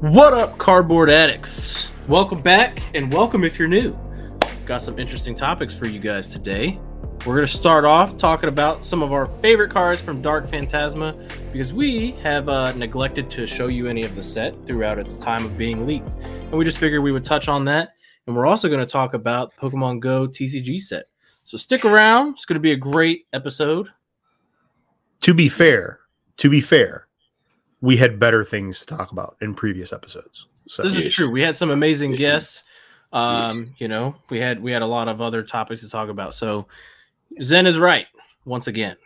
What up, cardboard addicts? Welcome back, and welcome if you're new. Got some interesting topics for you guys today. We're going to start off talking about some of our favorite cards from Dark Phantasma because we have uh, neglected to show you any of the set throughout its time of being leaked. And we just figured we would touch on that. And we're also going to talk about Pokemon Go TCG set. So stick around. It's going to be a great episode. To be fair, to be fair, we had better things to talk about in previous episodes. So This is true. We had some amazing guests. Um, you know, we had we had a lot of other topics to talk about. So Zen is right once again.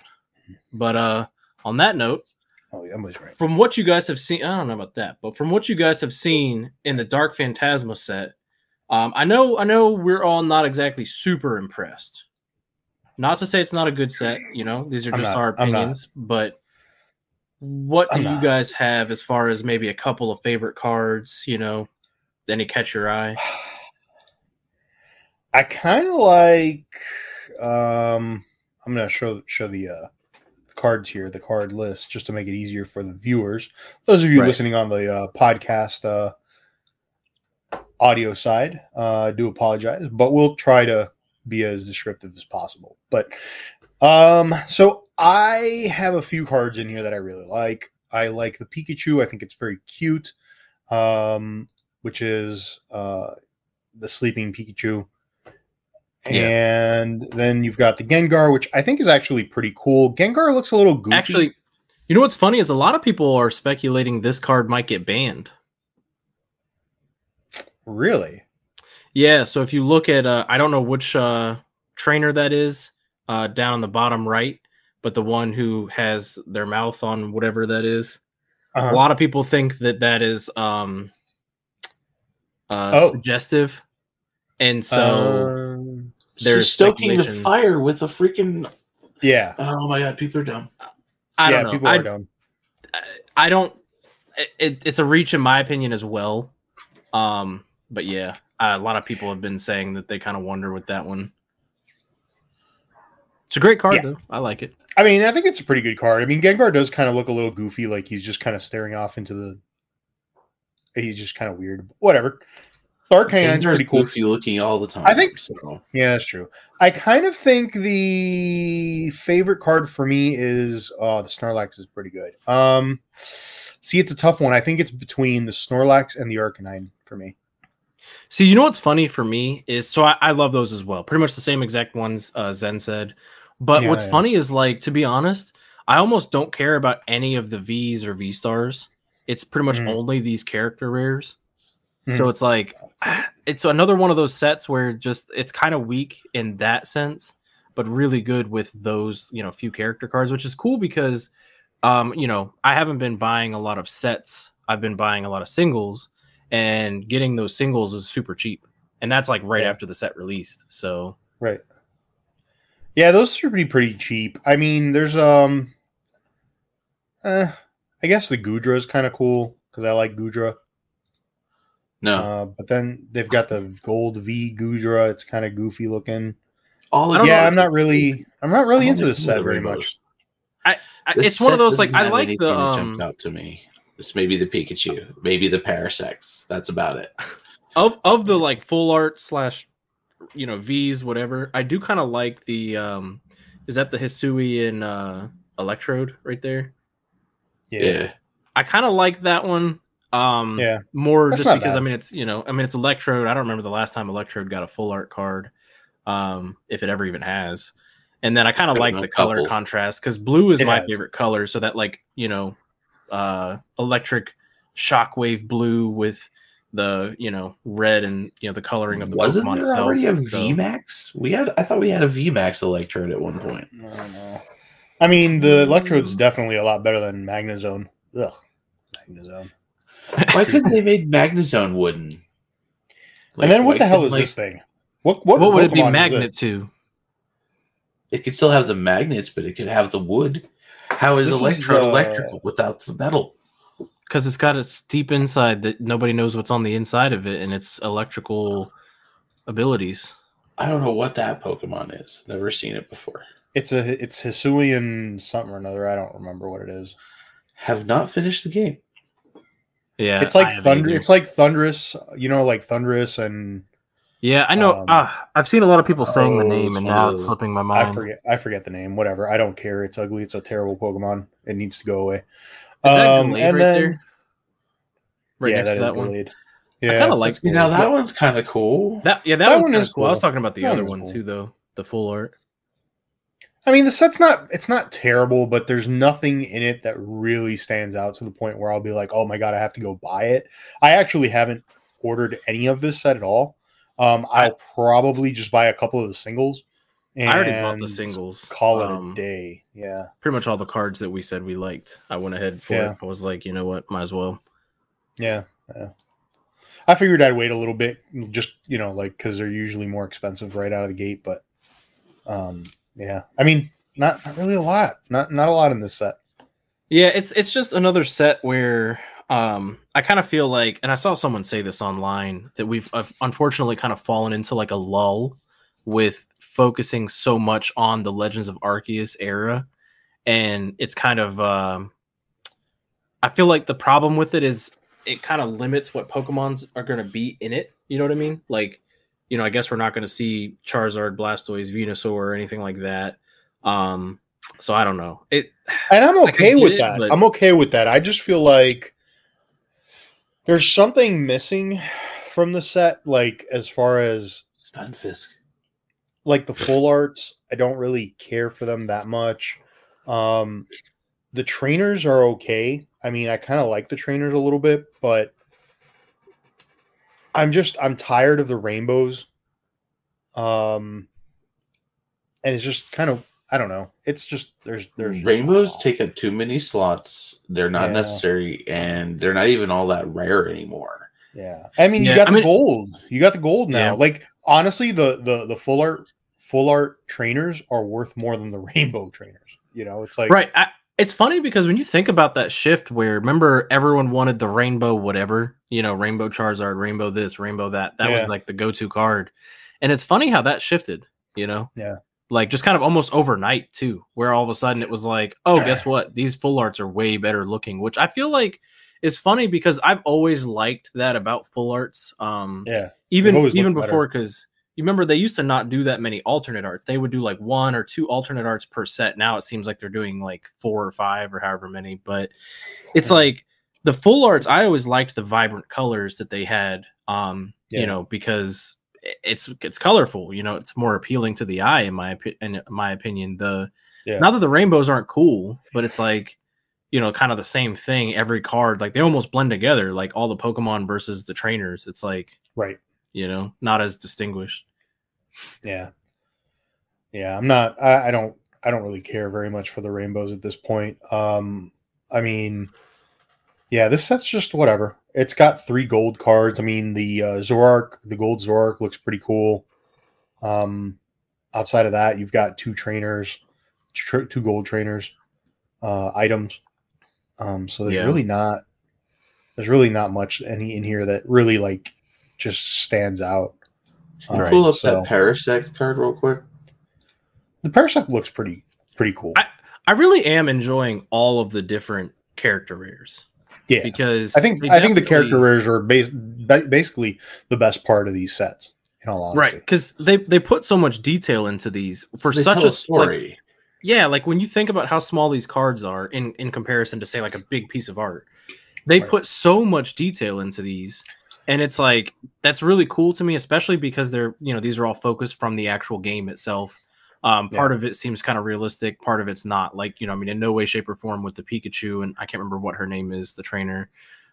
But uh on that note, oh, yeah, Emily's right. from what you guys have seen, I don't know about that, but from what you guys have seen in the Dark Phantasma set, um, I know I know we're all not exactly super impressed. Not to say it's not a good set, you know, these are just not- our opinions, but what do you guys have as far as maybe a couple of favorite cards, you know, any catch your eye? I kind of like. Um, I'm gonna show show the uh, cards here, the card list, just to make it easier for the viewers. Those of you Right. listening on the uh, podcast uh, audio side, uh, I do apologize, but we'll try to be as descriptive as possible. But um, so I have a few cards in here that I really like. I like the Pikachu. I think it's very cute. Um, which is uh, the sleeping Pikachu. Yeah. And then you've got the Gengar, which I think is actually pretty cool. Gengar looks a little goofy. Actually, you know what's funny is a lot of people are speculating this card might get banned. really? Yeah, so if you look at uh I don't know which uh trainer that is, uh down on the bottom right, but the one who has their mouth on whatever that is. Uh-huh. A lot of people think that that is um uh Oh. suggestive. And so Um, there's She's stoking the fire with a freaking. yeah, Oh my god, people are dumb. I yeah, don't know. people I, are dumb. I don't it, it's a reach in my opinion as well. Um but yeah, a lot of people have been saying that they kind of wonder with that one. It's a great card Yeah. though. I like it. I mean, I think it's a pretty good card. I mean, Gengar does kind of look a little goofy, like he's just kind of staring off into the. He's just kind of weird. Whatever. Dark Canine's Gengar's pretty cool. Goofy looking all the time. I think- so. Yeah, that's true. I kind of think the favorite card for me is oh, the Snorlax is pretty good. Um see it's a tough one. I think it's between the Snorlax and the Arcanine for me. See, you know what's funny for me is so I, I love those as well. Pretty much the same exact ones uh, Zen said. But Yeah, what's yeah. funny is like to be honest, I almost don't care about any of the V's or V stars. It's pretty much Mhm. only these character rares. Mhm. So it's like it's another one of those sets where just it's kind of weak in that sense, but really good with those, you know, few character cards, which is cool because um, you know, I haven't been buying a lot of sets. I've been buying a lot of singles and getting those singles is super cheap. And that's like right Yeah. after the set released. So Right. Yeah, those are pretty pretty cheap. I mean, there's um uh, I guess the Goodra is kind of cool because I like Goodra. No, Uh, but then they've got the gold V Goodra. It's kind of goofy looking. all I don't Yeah, I'm not really I'm not really into don't this set very rainbows. much. I, This it's one of those like I like the um out to me. It's maybe the Pikachu, maybe the Parasect. That's about it. of of the like full art slash you know V's whatever. I do kind of like the um is that the Hisuian uh Electrode right there? Yeah, I kind of like that one. Um, Yeah. more That's just not because I mean it's you know I mean it's Electrode. I don't remember the last time Electrode got a full art card, um, if it ever even has. And then I kind of like a the color couple. contrast because blue is It my has. favorite color. So that like you know, uh, electric shockwave blue with the you know red and you know the coloring of the wasn't Pokemon there itself. already a So- VMAX? We had. I thought we had a VMAX Electrode at one point. I don't know. I mean, the Electrode's definitely a lot better than Magnezone. Ugh, Magnezone. Why couldn't they make Magnezone wooden? Like, and then what the hell is like, this thing? What what, what would it be magnet to? It could still have the magnets, but it could have the wood. How is This is, uh, electrical without the metal? Because it's got its deep inside that nobody knows what's on the inside of it and its electrical abilities. I don't know what that Pokemon is. Never seen it before. It's a it's Hisuian something or another. I don't remember what it is. Have not finished the game. Yeah, it's like thunder. either. It's like thunderous. You know, like thunderous and yeah, I know. um, ah, I've seen a lot of people saying the oh, name, and now it's slipping my mind. I forget. I forget the name. Whatever. I don't care. It's ugly. It's a terrible Pokemon. It needs to go away. Is that Um, Gallade and right then- there? Right yeah, next to is that one. Gallade. I kind of like that's You know, Gallade. that one's kind of cool. that. Yeah, that, That one's one is cool. I was talking about the That other one one cool. too, though. The full art. I mean, the set's not it's not terrible, but there's nothing in it that really stands out to the point where I'll be like, "Oh my god, I have to go buy it." I actually haven't ordered any of this set at all. Um, I'll probably just buy a couple of the singles. And I already bought the singles. Call it Um, a day. Yeah, Pretty much all the cards that we said we liked. I went ahead for Yeah. it. I was like, you know what? Might as well. yeah, yeah. I figured I'd wait a little bit, just you know, like because they're usually more expensive right out of the gate. But, um, yeah, I mean, not not really a lot. Not not a lot in this set. Yeah, it's it's just another set where um I kind of feel like and I saw someone say this online that we've uh, unfortunately kind of fallen into like a lull with focusing so much on the Legends of Arceus era and it's kind of um I feel like the problem with it is it kind of limits what Pokemons are going to be in it, you know what I mean? Like you know, I guess we're not going to see Charizard, Blastoise, Venusaur or anything like that. Um so I don't know. It And I'm okay with it, that. but- I'm okay with that. I just feel like there's something missing from the set, like as far as Stunfisk. like the full arts. I don't really care for them that much. Um the trainers are okay. I mean, I kind of like the trainers a little bit, but I'm just I'm tired of the rainbows. Um and it's just kind of I don't know. It's just there's there's just Rainbows not- take up too many slots. They're not Yeah. necessary, and they're not even all that rare anymore. Yeah, I mean, Yeah, you got I the mean- gold. You got the gold now. Yeah. Like honestly, the the the full art full art trainers are worth more than the rainbow trainers. You know, it's like right I, it's funny because when you think about that shift where remember everyone wanted the rainbow whatever you know rainbow charizard rainbow this rainbow that that Yeah. was like the go-to card and it's funny how that shifted you know Yeah. Like just kind of almost overnight too where all of a sudden it was like oh guess what? These full arts are way better looking which i feel like is funny because i've always liked that about full arts um Yeah, even even before because you remember they used to not do that many alternate arts. They would do like one or two alternate arts per set. Now it seems like they're doing like four or five or however many but it's like the full arts i always liked the vibrant colors that they had um Yeah. you know because it's it's colorful you know it's more appealing to the eye in my in my opinion the Yeah. not that the rainbows aren't cool but it's like you know kind of the same thing every card like they almost blend together like all the pokemon versus the trainers it's like right. you know, not as distinguished. Yeah, yeah. I'm not. I, I don't. I don't really care very much for the rainbows at this point. Um, I mean, yeah, this set's just whatever. It's got three gold cards. I mean, the uh, Zoroark, the gold Zoroark looks pretty cool. Um, outside of that, you've got two trainers, tr- two gold trainers, uh, items. Um, so there's Yeah. really not. There's really not much any in here that really like just stands out. Can you Um, Pull up so- that Parasect card real quick. the Parasect looks pretty pretty cool. I- I really am enjoying all of the different character rares yeah, because I think I think the character rares are bas- basically the best part of these sets. In all honesty, right because they they put so much detail into these for They such a story. Like, yeah, like when you think about how small these cards are in in comparison to say like a big piece of art, they Right. put so much detail into these, and it's like that's really cool to me, especially because they're you know these are all focused from the actual game itself. Um, part of it seems kind of realistic, part of it's not. Like you know, I mean, in no way, shape, or form with the Pikachu, and I can't remember what her name is, the trainer.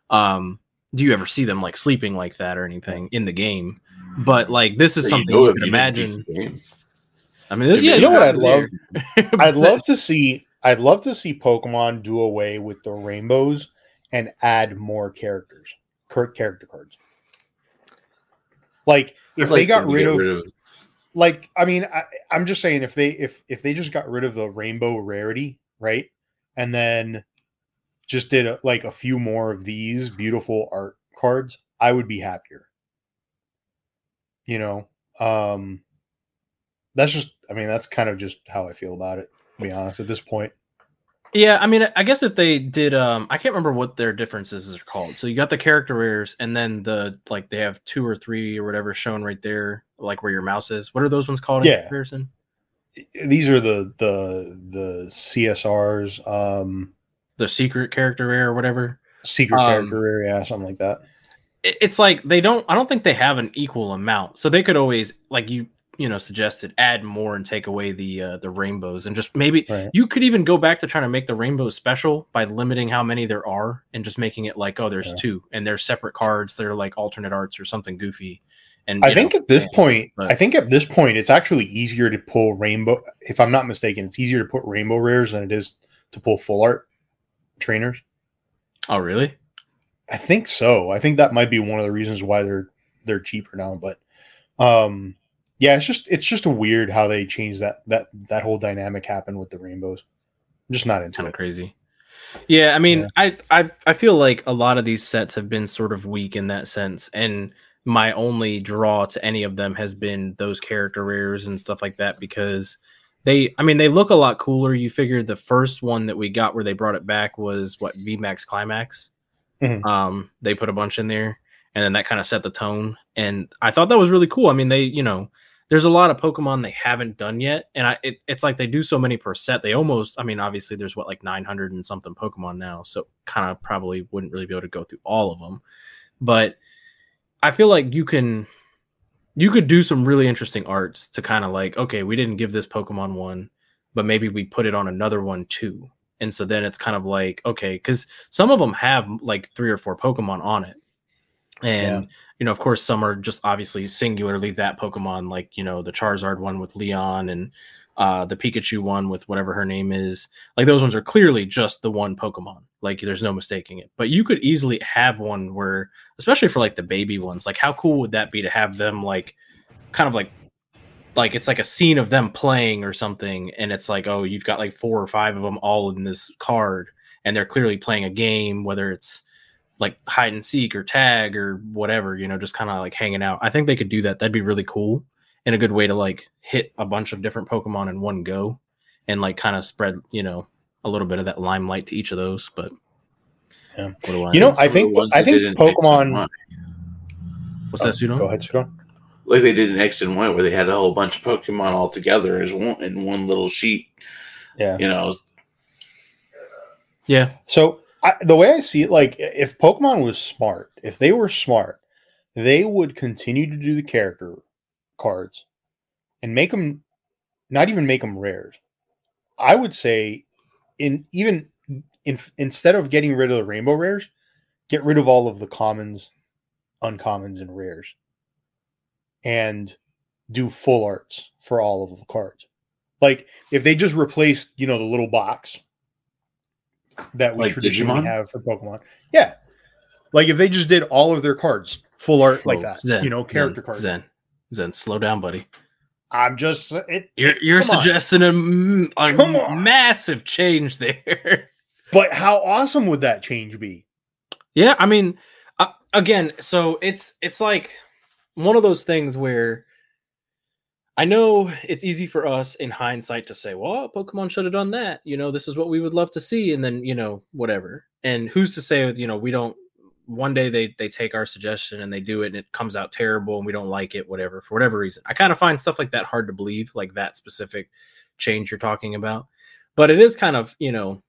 Um, do you ever see them like sleeping like that or anything in the game? But like this is So something know you can didn't imagine. beat the game. I mean, yeah, you know what I'd it love? I'd love to see. I'd love to see Pokemon do away with the rainbows and add more characters, cur- character cards. Like if like they got them to rid get of, like I mean, I, I'm just saying if they if if they just got rid of the rainbow rarity, right, and then just did a, like a few more of these beautiful art cards, I would be happier. You know, um, that's just I mean that's kind of just how I feel about it. To be honest, at this point. Yeah, I mean, I guess if they did, um, I can't remember what their differences are called. So you got the character rares, and then the like they have two or three or whatever shown right there, like where your mouse is. What are those ones called in Yeah. comparison? These are the the the CSRs, um, The secret character rare or whatever. secret Um, character rare, yeah, something like that. It's like they don't. I don't think they have an equal amount, so they could always like you you know suggested add more and take away the uh, the rainbows and just maybe Right. you could even go back to trying to make the rainbows special by limiting how many there are and just making it like oh there's Yeah. two and they're separate cards they're like alternate arts or something goofy and I think know, at this yeah, point, but- I think at this point, it's actually easier to pull rainbow. If I'm not mistaken, it's easier to put rainbow rares than it is to pull full art trainers. oh really I think so. I think that might be one of the reasons why they're they're cheaper now. But um, yeah, it's just it's just weird how they changed that that that whole dynamic happened with the rainbows. I'm just not into it. kind of crazy yeah i mean Yeah. I, I i feel like a lot of these sets have been sort of weak in that sense and my only draw to any of them has been those character rares and stuff like that because they i mean they look a lot cooler you figure the first one that we got where they brought it back was what vmax climax Mhm. um they put a bunch in there and then that kind of set the tone and i thought that was really cool i mean they you know there's a lot of Pokemon they haven't done yet, and I it, it's like they do so many per set. They almost, I mean, obviously there's what like 900 and something Pokemon now, so kind of probably wouldn't really be able to go through all of them. But I feel like you can, you could do some really interesting arts to kind of like, okay, we didn't give this Pokemon one, but maybe we put it on another one too, and so then it's kind of like okay, because some of them have like three or four Pokemon on it, and you know, of course, some are just obviously singularly that Pokemon, like you know the Charizard one with Leon and uh, the Pikachu one with whatever her name is. Like those ones are clearly just the one Pokemon. Like there's no mistaking it. But you could easily have one where, especially for like the baby ones, like how cool would that be to have them like kind of like like it's like a scene of them playing or something, and it's like oh you've got like four or five of them all in this card, and they're clearly playing a game, whether it's like hide and seek or tag or whatever, you know, just kind of like hanging out. I think they could do that. That'd be really cool and a good way to like hit a bunch of different Pokemon in one go and like kind of spread, you know, a little bit of that limelight to each of those. But Yeah. what do I You know, know? I Some of the think I think did in X and Pokemon. Y. what's that oh, suit on? Go ahead, Sudan. like they did in X and Y, where they had a whole bunch of Pokemon all together as one in one little sheet. Yeah. You know, Yeah. So I, the way I see it, like if Pokemon was smart, if they were smart, they would continue to do the character cards and make them not even make them rares. I would say in even in, instead of getting rid of the rainbow rares, get rid of all of the commons, uncommons, and rares, and do full arts for all of the cards. Like if they just replaced, you know, the little box that we Like traditionally Digimon? have for Pokemon. Yeah. Like if they just did all of their cards full art like Oh, that, Zen, you know, character Zen, cards. Zen. Zen, slow down, buddy. I'm just it, You're you're Come on. suggesting a Come massive change there. but how awesome would that change be? Yeah, I mean, uh, again, so it's it's like one of those things where I know it's easy for us in hindsight to say, "Well, Pokemon should have done that." You know, this is what we would love to see, and then you know, whatever. And who's to say, you know, we don't. One day they they take our suggestion and they do it, and it comes out terrible, and we don't like it, whatever, for whatever reason. I kind of find stuff like that hard to believe, like that specific change you're talking about. But it is kind of, you know,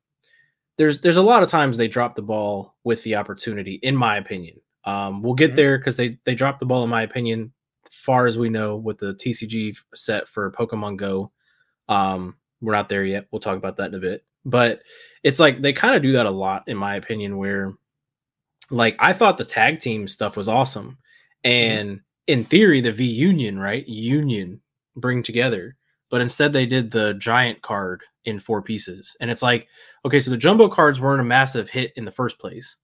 there's there's a lot of times they drop the ball with the opportunity, in my opinion. Um, we'll get Mhm. there because they they dropped the ball, in my opinion, far as we know with the TCG set for Pokemon Go. Um, we're not there yet. We'll talk about that in a bit. But it's like they kind of do that a lot, in my opinion, where like I thought the tag team stuff was awesome. And in theory, the V Union, right? Union bring together. But instead they did the giant card in four pieces. And it's like, okay, so the jumbo cards weren't a massive hit in the first place.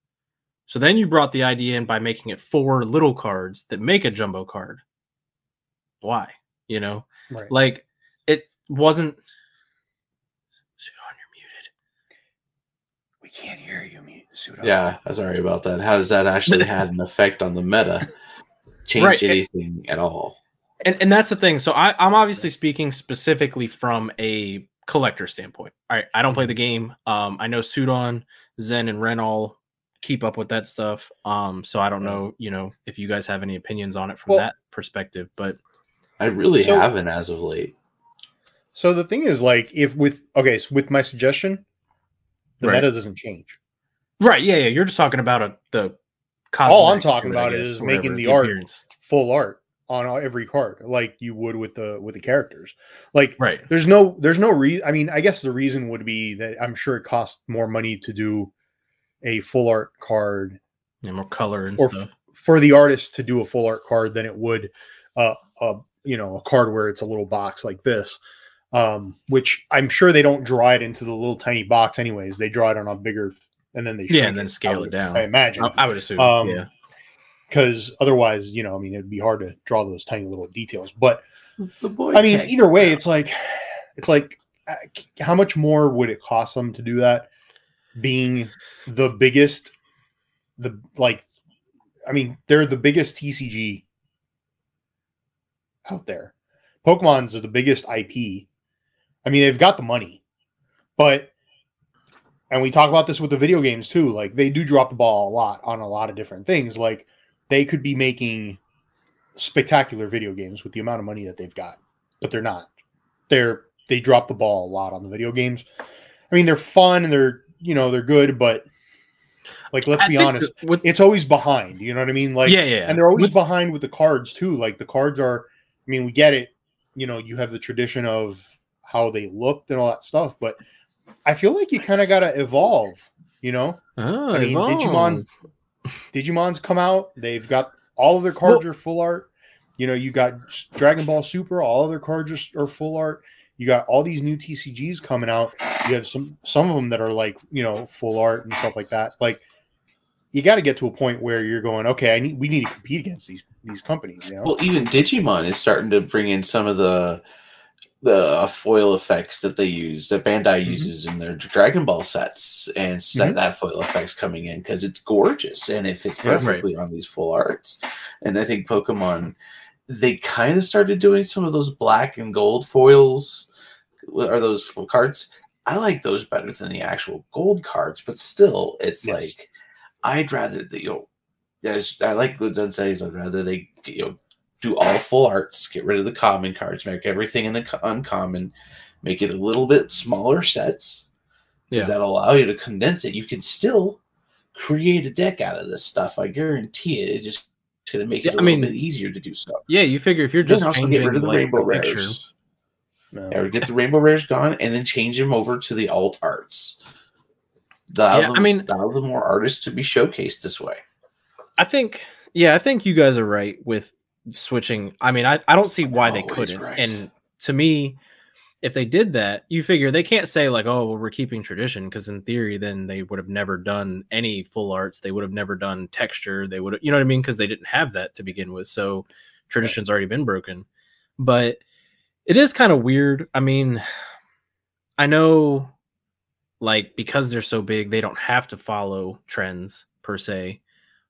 So then you brought the idea in by making it four little cards that make a jumbo card. Why? You know, Right. like it wasn't. Sudan, you're muted. we can't hear you, Mu- Pseudo. yeah, I'm sorry about that. How does that actually had an effect on the meta? Change Right. anything at all? and and that's the thing. So I, I'm obviously speaking specifically from a collector standpoint. All right, I don't play the game. Um, I know Sudon, Zen, and Ren all keep up with that stuff. Um, so I don't know, you know, if you guys have any opinions on it from Well- that perspective. But I really So- haven't as of late. So the thing is, like, if with okay, so with my suggestion, the Right. meta doesn't change. right, yeah, yeah, you're just talking about a, the. All I'm talking to it, I about guess, is or making whatever, the art appearance. full art on every card, like you would with the with the characters. Like, Right. there's no there's no reason. I mean, I guess the reason would be that I'm sure it costs more money to do a full art card Yeah, more color and Or stuff. for the artist to do a full art card than it would uh, a you know a card where it's a little box like this. Um, which I'm sure they don't draw it into the little tiny box anyways. They draw it on a bigger and then they Yeah, and then I scale it down. I imagine I, I would assume. Um, yeah. because otherwise, you know, I mean, it'd be hard to draw those tiny little details. But The boy I mean, either way, it's like, it's like, uh, how much more would it cost them to do that? Being the biggest, the like, I mean, they're the biggest TCG out there. Pokemon's is the biggest IP. I mean, they've got the money, but, and we talk about this with the video games too. Like, they do drop the ball a lot on a lot of different things. Like, they could be making spectacular video games with the amount of money that they've got, but they're not. They're they drop the ball a lot on the video games. I mean, they're fun and they're you know they're good, but like let's I be honest, with it's always behind. You know what I mean? Like, yeah, yeah, and they're always With- behind with the cards too. Like the cards are. I mean, we get it. You know, you have the tradition of how they looked and all that stuff, but I feel like you kind of got to evolve. You know, Oh, I mean, evolve. Digimon's Digimon's come out. They've got all of their cards are full art. You know, you got Dragon Ball Super. All of their cards are, are full art. You got all these new TCGs coming out. You have some some of them that are like you know full art and stuff like that. Like you got to get to a point where you're going, okay, I need we need to compete against these these companies. You know, Well, even Digimon is starting to bring in some of the the foil effects that they use that Bandai Mhm. uses in their Dragon Ball sets, and s- Mhm. that foil effects coming in because it's gorgeous and it fits Yeah. Right. perfectly on these full arts. And I think Pokemon they kind of started doing some of those black and gold foils or those full cards. I like those better than the actual gold cards, but still, it's Yes. like I'd rather the you know, yes, I like what Dunn says. I'd rather they you know do all full arts, get rid of the common cards, make everything in the uncommon, make it a little bit smaller sets. Yeah. Because that'll allow you to condense it. You can still create a deck out of this stuff. I guarantee it. It just it's gonna make it Yeah, a I little mean, bit easier to do stuff. Yeah, you figure if you're Just just also changing get rid of the like, rainbow the picture, rares. No. Yeah, get the rainbow rares gone and then change them over to the alt arts. The, Yeah, I mean- allow the more artists to be showcased this way. I think, yeah, I think you guys are right with switching. I mean, I, I don't see why they couldn't. right. And to me, if they did that, you figure they can't say like, "Oh, well, we're keeping tradition," because in theory, then they would have never done any full arts. They would have never done texture. They would, have, you know what I mean? Because they didn't have that to begin with. So tradition's already been broken. But it is kind of weird. I mean, I know, like because they're so big, they don't have to follow trends per se.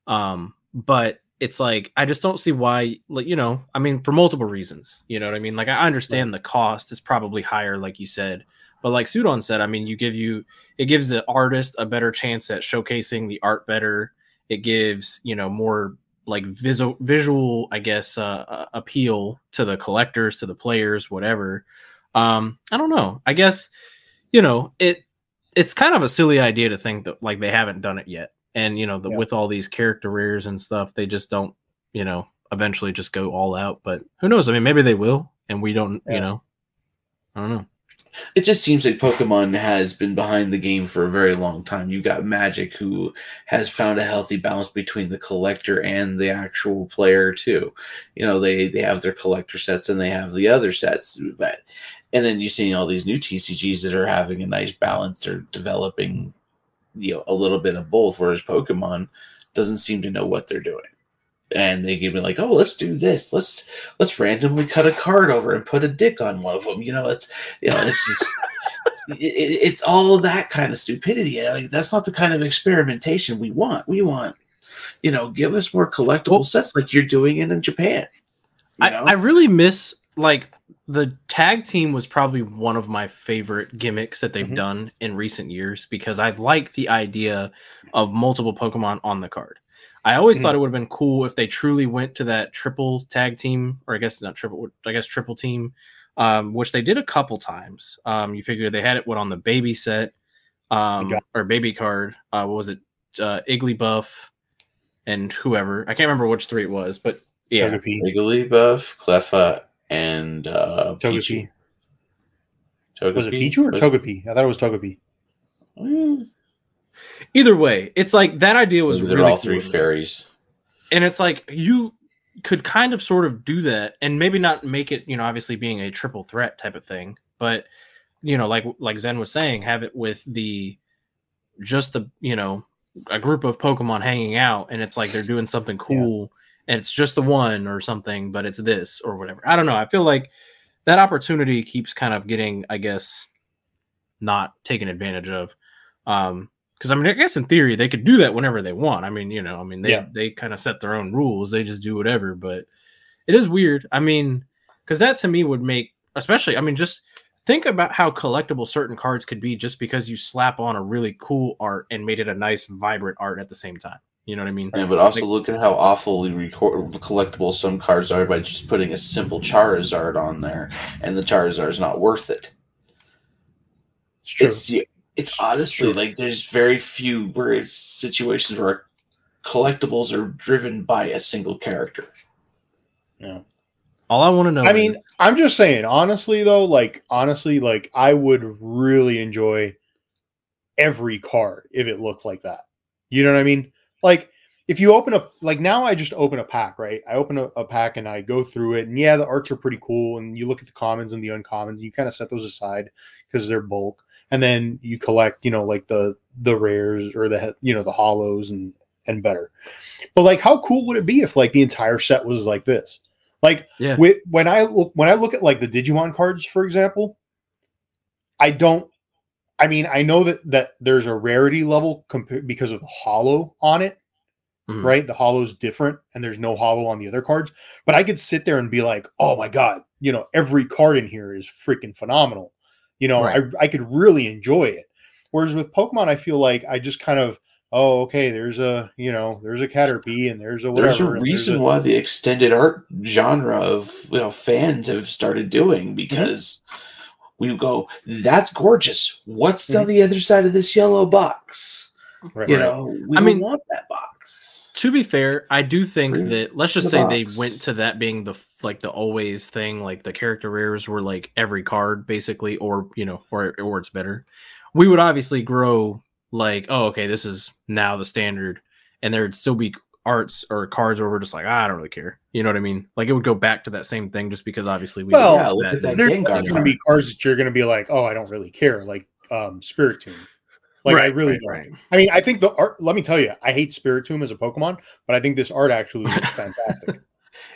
Um, but it's like I just don't see why, like you know, I mean, for multiple reasons. You know what I mean? Like I understand the cost is probably higher, like you said, but like Sudon said, I mean, you give you it gives the artist a better chance at showcasing the art better. It gives you know more like visual visual, I guess, uh, uh, appeal to the collectors, to the players, whatever. Um, I don't know. I guess you know it. It's kind of a silly idea to think that like they haven't done it yet. And you know the, Yeah. with all these character rears and stuff they just don't you know eventually just go all out. But who knows? I mean maybe they will and we don't Yeah. you know? I don't know It just seems like Pokemon has been behind the game for a very long time. You've got Magic, who has found a healthy balance between the collector and the actual player too. You know, they they have their collector sets and they have the other sets, but and then you're seeing all these new TCGs that are having a nice balance. They're developing, you know, a little bit of both. Whereas Pokemon doesn't seem to know what they're doing. And they give me like, oh, let's do this. Let's let's randomly cut a card over and put a dick on one of them. You know, it's you know, it's just it, it- it's all that kind of stupidity. Like, that's not the kind of experimentation we want. We want, you know, give us more collectible Well- sets like you're doing it in Japan. I, know? I really miss like the tag team was probably one of my favorite gimmicks that they've Mhm. done in recent years because I like the idea of multiple Pokemon on the card. I always Mhm. thought it would have been cool if they truly went to that triple tag team, or I guess not triple, I guess triple team, um, which they did a couple times. Um, you figure they had it what on the baby set, um, got- or baby card. Uh, what was it? Uh, Igglybuff and whoever. I can't remember which three it was, but yeah, Togepi. Wigglybuff, Cleffa, and uh, Togepi. Pichu. Was it Togepi? Pichu or Was- Togepi? I thought it was Togepi. Mm, Either way, it's like that idea was they're really all three cool. fairies. and it's like you could kind of sort of do that and maybe not make it you know obviously being a triple threat type of thing but you know like like zen was saying have it with the just the you know a group of pokemon hanging out and it's like they're doing something cool and it's just the one or something but it's this or whatever i don't know i feel like that opportunity keeps kind of getting i guess not taken advantage of um because I mean, I guess in theory they could do that whenever they want. I mean, you know, I mean they Yeah. they kind of set their own rules. They just do whatever. But it is weird. I mean, because that to me would make, especially, I mean, just think about how collectible certain cards could be just because you slap on a really cool art and made it a nice, vibrant art at the same time. You know what I mean? And but also Like- look at how awfully record- collectible some cards are by just putting a simple Charizard on there, and the Charizard's not worth it. It's true. It's it's honestly True. like there's very few where it's situations where collectibles are driven by a single character. yeah. All I want to know. I mean, I'm just saying, honestly, though, like, honestly, like, I would really enjoy every card if it looked like that. You know what I mean? Like, if you open up, like, now I just open a pack, right? I open a, a pack and I go through it, and yeah, the arts are pretty cool. And you look at the commons and the uncommons, and you kind of set those aside because they're bulk. And then you collect, you know, like the the rares or the you know the hollows and and better. But like, how cool would it be if like the entire set was like this? Like, Yeah. With, when I look when I look at like the Digimon cards, for example, I don't. I mean, I know that that there's a rarity level compa- because of the hollow on it, Mhm. right? The hollow's different, and there's no hollow on the other cards. But I could sit there and be like, "Oh my god, you know, every card in here is freaking phenomenal." You know, Right. I I could really enjoy it. Whereas with Pokemon, I feel like I just kind of, oh, okay, there's a you know, there's a Caterpie, and there's a whatever. There's a and reason a- why the extended art genre of you know fans have started doing because we go, that's gorgeous. What's on Mhm. the other side of this yellow box? Right. You know, we I don't mean- want that box. To be fair, I do think Bring that let's just the say they went to that being the like the always thing, like the character rares were like every card basically, or you know, or or it's better. We would obviously grow like, oh, okay, this is now the standard, and there'd still be arts or cards where we're just like, ah, I don't really care. You know what I mean? Like it would go back to that same thing just because obviously we Well, Yeah, look that there's going to card. be cards that you're going to be like, oh, I don't really care, like um, Spiritomb. Like I really right, don't. right. I mean, I think the art. Let me tell you, I hate Spiritomb as a Pokemon, but I think this art actually looks fantastic.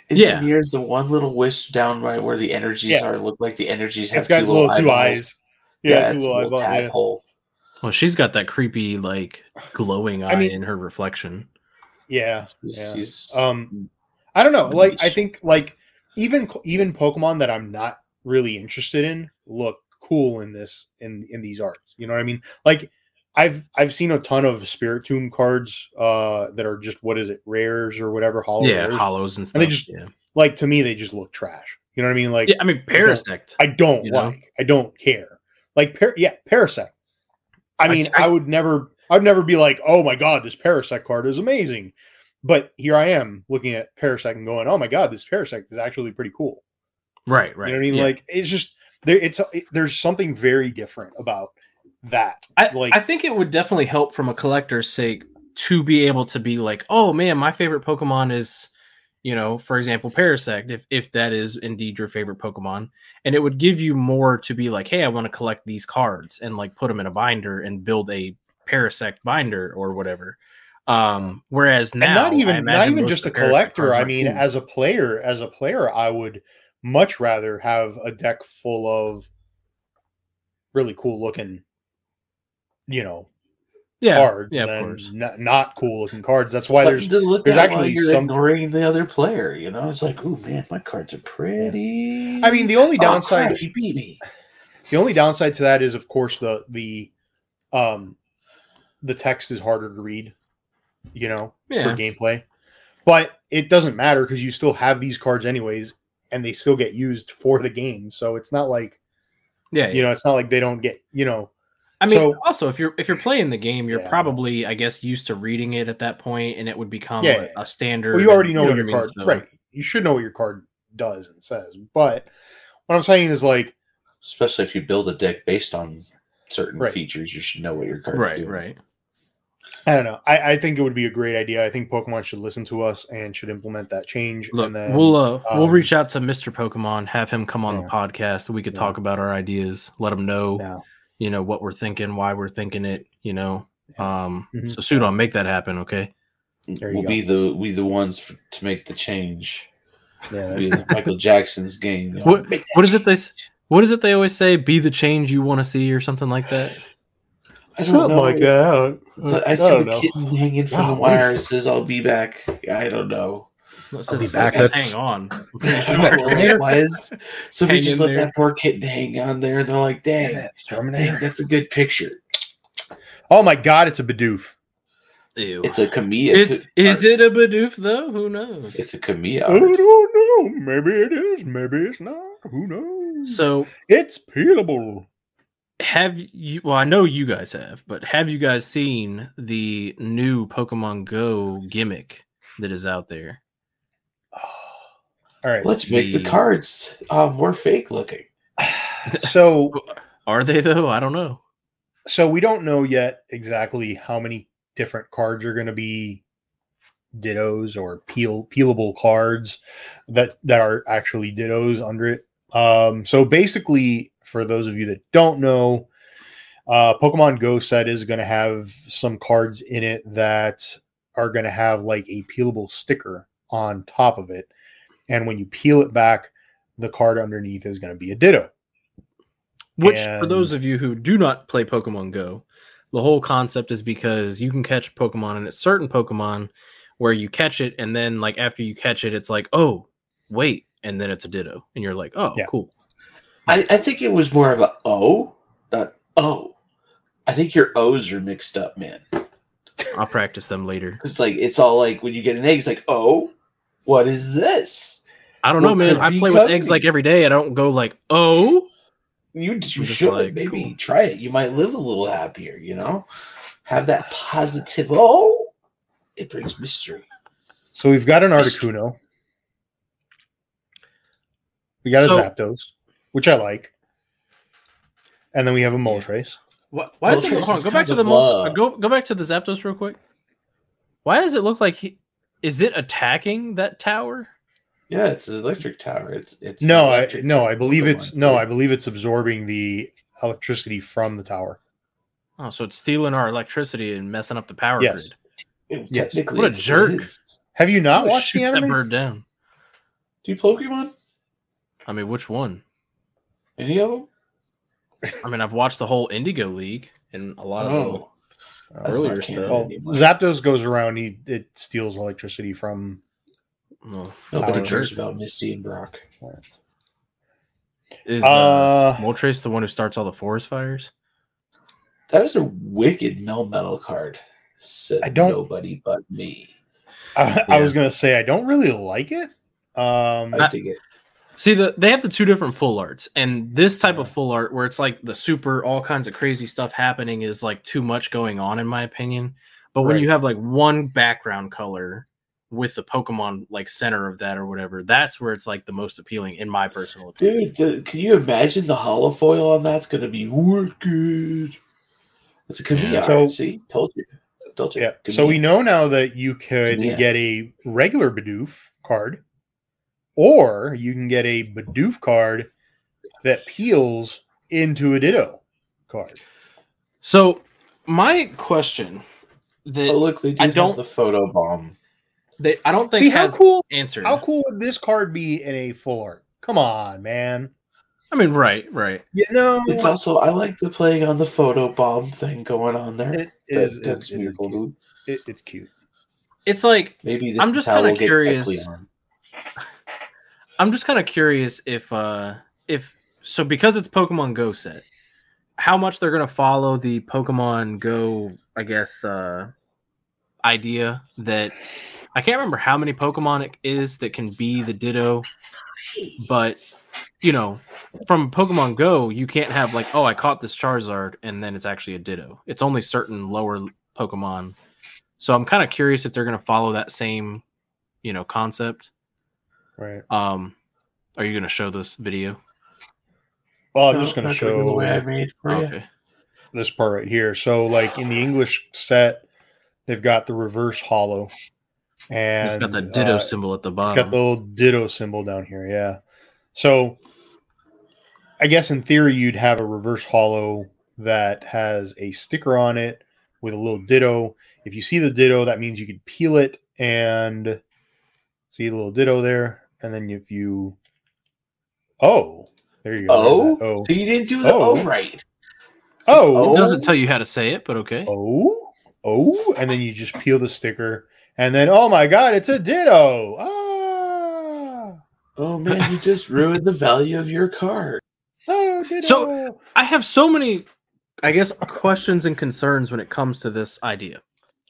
Is Yeah. yeah. here's the one little wisp down right where the energies Yeah. are. Look like the energies have it's got two little, two eyeballs. eyes. Yeah, two it's a little little eyeballs. Yeah. tadpole. Well, she's got that creepy like glowing eye I mean- in her reflection. yeah, He's- Yeah. he's- Um, I don't know. Like, I think like even even Pokemon that I'm not really interested in look cool in this in in these arts. You know what I mean? Like, I've I've seen a ton of Spiritomb cards uh that are just what is it rares or whatever hollow yeah, rares. hollows and stuff. And they just- yeah. like to me they just look trash. You know what I mean? Like yeah, I mean, Parasect. I don't you know? like. I don't care. Like par- yeah, Parasect. I I- mean, I- I, would never I'd never be like, "Oh my god, this Parasect card is amazing." But here I am looking at Parasect and going, "Oh my god, this Parasect is actually pretty cool." right, right. You know what I mean? yeah. Like it's just there it's it, there's something very different about that. I, like- I think it would definitely help from a collector's sake to be able to be like, oh man, my favorite Pokemon is, you know, for example, Parasect, if if that is indeed your favorite Pokemon, and it would give you more to be like, hey, I want to collect these cards and like put them in a binder and build a Parasect binder or whatever. Um, whereas now, and not even not even just a of the Parasect collector. I mean, cool. as a player, as a player, I would much rather have a deck full of really cool looking, you know, yeah, cards yeah, of than course. not, not cool looking cards. That's why there's Something to look there's actually you're some- ignoring the other player. You know, it's like, oh man, my cards are pretty. I mean, the only Oh, downside crap, he beat me. the only downside to that is of course the the um the text is harder to read, you know, Yeah, for gameplay. But it doesn't matter because you still have these cards anyways, and they still get used for the game. So it's not like yeah, you know, it's not like they don't get you know. I mean, So- also if you're if you're playing the game, you're Yeah. probably, I guess, used to reading it at that point, and it would become Yeah, a, a standard. Well, you already and- know what your mean? card So- right. You should know what your card does and says. But what I'm saying is like Especially if you build a deck based on certain Right. features, you should know what your cards Right, do. right. I don't know. I, I think it would be a great idea. I think Pokemon should listen to us and should implement that change. Look, and then we'll uh, we'll um, reach out to Mr. Pokemon, have him come on the podcast, so we could Yeah. talk about our ideas, let him know, yeah. You know, what we're thinking, why we're thinking it, you know. Um, Mhm. so Sudon, make that happen, okay? There you We'll go. be the we the ones for, to make the change. Yeah, Be Michael Jackson's game. you know, What- what is it they. What is it they always say? Be the change you want to see, or something like that. I don't something know. like that. So I I see don't the know. kitten hanging from Golly. the wire. It says, "I'll be back." I don't know. No, it I'll be back. says hang on. I'm sure. don't know what it was. Somebody Hang just let there. that poor kid hang on there, and they're like, Damn it, Terminator. that's a good picture." Oh my god, it's a Bidoof. Ew. It's a Kamiya. Is co- is it a Bidoof though? Who knows? It's a Kamiya. I art. don't know. Maybe it is. Maybe it's not. Who knows? So it's peelable. have you? Well, I know you guys have, but have you guys seen the new Pokemon Go gimmick that is out there? All right. Let's make the The- cards uh, more fake looking. So Are they though? I don't know. so we don't know yet exactly how many different cards are going to be dittos or peel peelable cards that that are actually dittos under it. Um, so basically, for those of you that don't know, uh, Pokemon Go set is going to have some cards in it that are going to have like a peelable sticker on top of it, and when you peel it back, the card underneath is going to be a ditto. Which, for those of you who do not play Pokemon Go, the whole concept is because you can catch Pokemon and it's certain Pokemon where you catch it and then like after you catch it, it's like, oh, wait, and then it's a Ditto, and you're like, oh, Yeah. cool. I, I think it was more of a O, not O. I think your O's are mixed up, man. I'll practice them later. Because like it's all like when you get an egg, it's like, oh, what is this? I don't know, man. I play with eggs coming? like every day. I don't go like, oh, You, you should like, maybe cool. try it. You might live a little happier, you know? Have that positive oh it brings mystery. So we've got an Mystery. Articuno. We got So- a Zapdos, which I like. And then we have a Moltres. What? Why does it? Hold on, go back to the multi, go go back to the Zapdos real quick. Why does it look like he? Is it attacking that tower? Yeah, it's an electric tower. It's it's No, I no, I believe it's Pokemon. no, I believe it's absorbing the electricity from the tower. Oh, so it's stealing our electricity and messing up the power Yes. grid. It- yes. technically What a jerk. is. Have you not watched the shoots that bird down. Do you Pokemon? I mean, which one? Any of them? I mean, I've watched the whole Indigo League and a lot of Oh, the earlier stuff. Well. Zapdos goes around. He it steals electricity from. Well, Nobody Power cares about Misty and Brock. is uh, Uh, Moltres the one who starts all the forest fires? That is a wicked Melmetal card. Said I don't- nobody but me. I, I was gonna say I don't really like it. Um, I dig it. See, the they have the two different full arts, and this type of full art where it's like the super all kinds of crazy stuff happening is like too much going on in my opinion. But when Right. you have like one background color with the Pokemon like center of that or whatever, that's where it's like the most appealing in my personal opinion. Dude, the, can you imagine the holofoil on that's going to be wicked? It's a Kamiya. Yeah. So- art, see, told you, told you. yeah. So we know now that you could Yeah. get a regular Bidoof card, or you can get a Bidoof card that peels into a Ditto card. So my question that Oh, look, they do I don't- the photo bomb. They I don't think See how cool? answered. How cool would this card be in a full art? Come on, man. I mean, right, right. You know, It's also I like the playing on the photo bomb thing going on there. it That- is, that's it- it is beautiful, cute. dude. It- it's cute. It's like Maybe this I'm just kinda curious. I'm just kind of curious if uh if so because it's Pokemon Go set, how much they're gonna follow the Pokemon Go, I guess, uh idea that I can't remember how many Pokemon it is that can be the Ditto, but you know, from Pokemon Go, you can't have like, oh, I caught this Charizard and then it's actually a Ditto. It's only certain lower Pokemon. So I'm kind of curious if they're gonna follow that same, you know, concept. Right. Um, are you going to show this video? Well, I'm No, just going to not doing the way I show made for you. This part right here. So, like in the English set, they've got the reverse holo, and It's got the ditto uh, symbol at the bottom. It's got the little ditto symbol down here. Yeah. So I guess in theory you'd have a reverse holo that has a sticker on it with a little ditto. If you see the ditto, that means you could peel it and see the little ditto there. And then if you Oh, there you go. Oh, oh. so you didn't do the Oh. oh, right. oh. it doesn't tell you how to say it, but okay. Oh. Oh. And then you just peel the sticker. And then oh my god, it's a ditto. Ah. Oh man, you just ruined the value of your card. So ditto. So- I have so many, I guess, questions and concerns when it comes to this idea,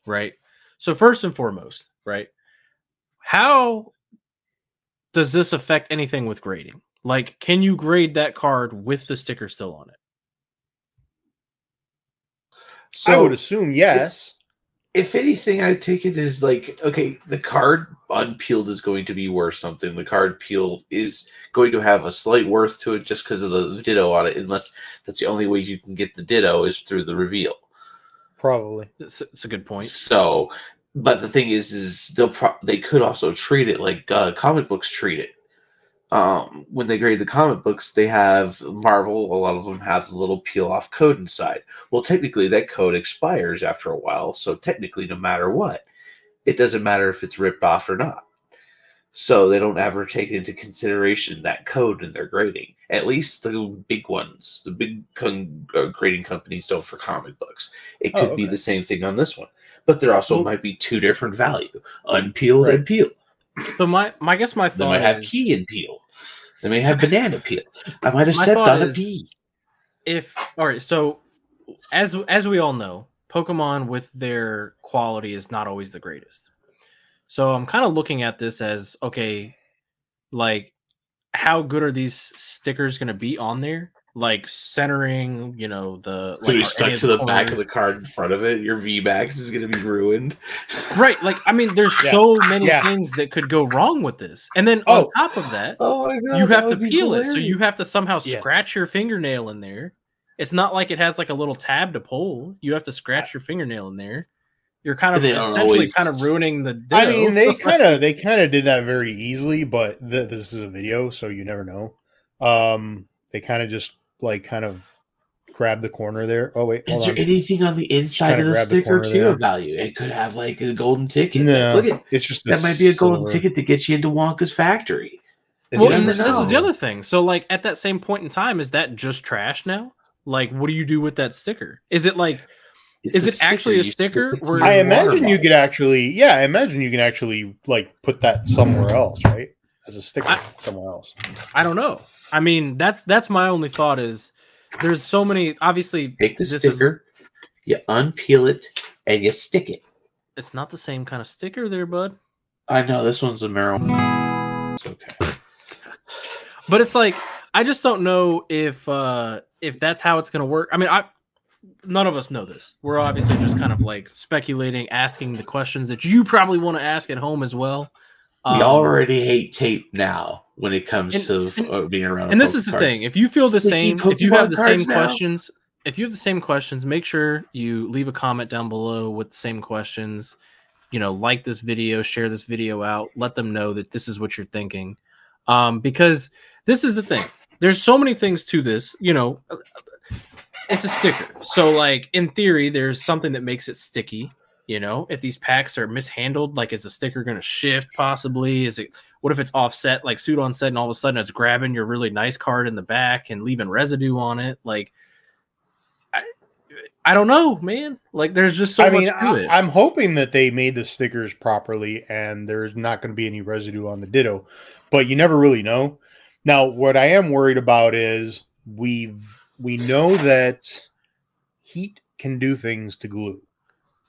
right? So first and foremost, right? How does this affect anything with grading? Like, can you grade that card with the sticker still on it? So I would assume yes. If anything, I take it as like okay, the card unpeeled is going to be worth something. The card peeled is going to have a slight worth to it just because of the ditto on it, unless that's the only way you can get the ditto is through the reveal. Probably. It's, it's a good point. So, but the thing is, is they'll pro- they could also treat it like uh, comic books treat it. Um, when they grade the comic books, they have Marvel. A lot of them have the little peel off code inside. Well, technically, that code expires after a while. So technically, no matter what, it doesn't matter if it's ripped off or not. So they don't ever take into consideration that code in their grading. At least the big ones, the big con- uh, grading companies don't for comic books. It Oh, could be the same thing on this one, but there also might be two different value: unpeeled Right. and peeled. So my, my guess my thought They might have key and peel. They may have banana peel. I might have stepped thought on a is- pea. if all right so as as we all know pokemon with their quality is not always the greatest so i'm kind of looking at this as okay like how good are these stickers going to be on there like centering you know the It's gonna be are stuck to the back of the card in front of it. Your V Max is going to be ruined. right like i mean there's Yeah. so many Yeah. things that could go wrong with this and then Oh. on top of that Oh my god! you have to peel it so you have to somehow Yeah. scratch your fingernail in there it's not like it has like a little tab to pull you have to scratch your fingernail in there you're kind of essentially always- kind of ruining the I mean, they kind of they kind of did that very easily, but th- this is a video, so you never know. Um, they kind of just like kind of grab the corner there. Oh wait, Is there on. anything on the inside kinda of the grab the sticker corner too there. of value? It could have like a golden ticket. No, Look at it's just that might be a golden silver- ticket to get you into Wonka's factory. It's well, and never this is the other thing. So, like at that same point in time, is that just trash now? Like, what do you do with that sticker? Is it like It's Is a it actually a sticker stick it to where- I imagine you could actually, yeah, I imagine you can actually like put that somewhere else, right? As a sticker I- somewhere else. I don't know. I mean, that's that's my only thought is there's so many. Obviously, take the this is- sticker, you unpeel it, and you stick it. it's not the same kind of sticker there, bud. I know this one's a marijuana. It's okay. But it's like I just don't know if uh if that's how it's gonna work. I mean, I none of us know this. We're obviously just kind of like speculating, asking the questions that you probably want to ask at home as well. we Um, already hate tape now when it comes and- to uh, being around. and this is the cards. thing. If you feel the Sticky same, if you have the same now. questions, if you have the same questions, make sure you leave a comment down below with the same questions. You know, like this video, share this video out, let them know that this is what you're thinking. Um, because this is the thing. There's so many things to this. You know, it's a sticker. So, like in theory, there's something that makes it sticky. You know, if these packs are mishandled, like is the sticker going to shift possibly? Is it what if it's offset, like suit on set, and all of a sudden it's grabbing your really nice card in the back and leaving residue on it? Like, I, I don't know, man. Like, there's just so I much mean, to I, it. I'm hoping that they made the stickers properly and there's not going to be any residue on the Ditto, but you never really know. Now, what I am worried about is we've we know that heat can do things to glue.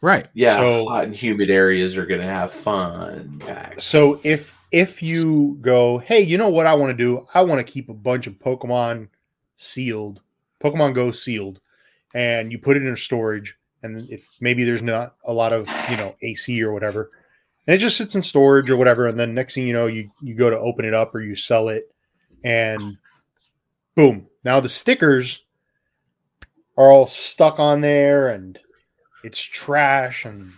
right. Yeah, So- hot and humid areas are gonna have fun packs. So if if you go, hey, you know what I want to do? I want to keep a bunch of Pokemon sealed, Pokemon Go sealed, and you put it in storage, and it, maybe there's not a lot of you know AC or whatever, and it just sits in storage or whatever, and then next thing you know, you you go to open it up or you sell it, and boom, now the stickers are all stuck on there, and it's trash, and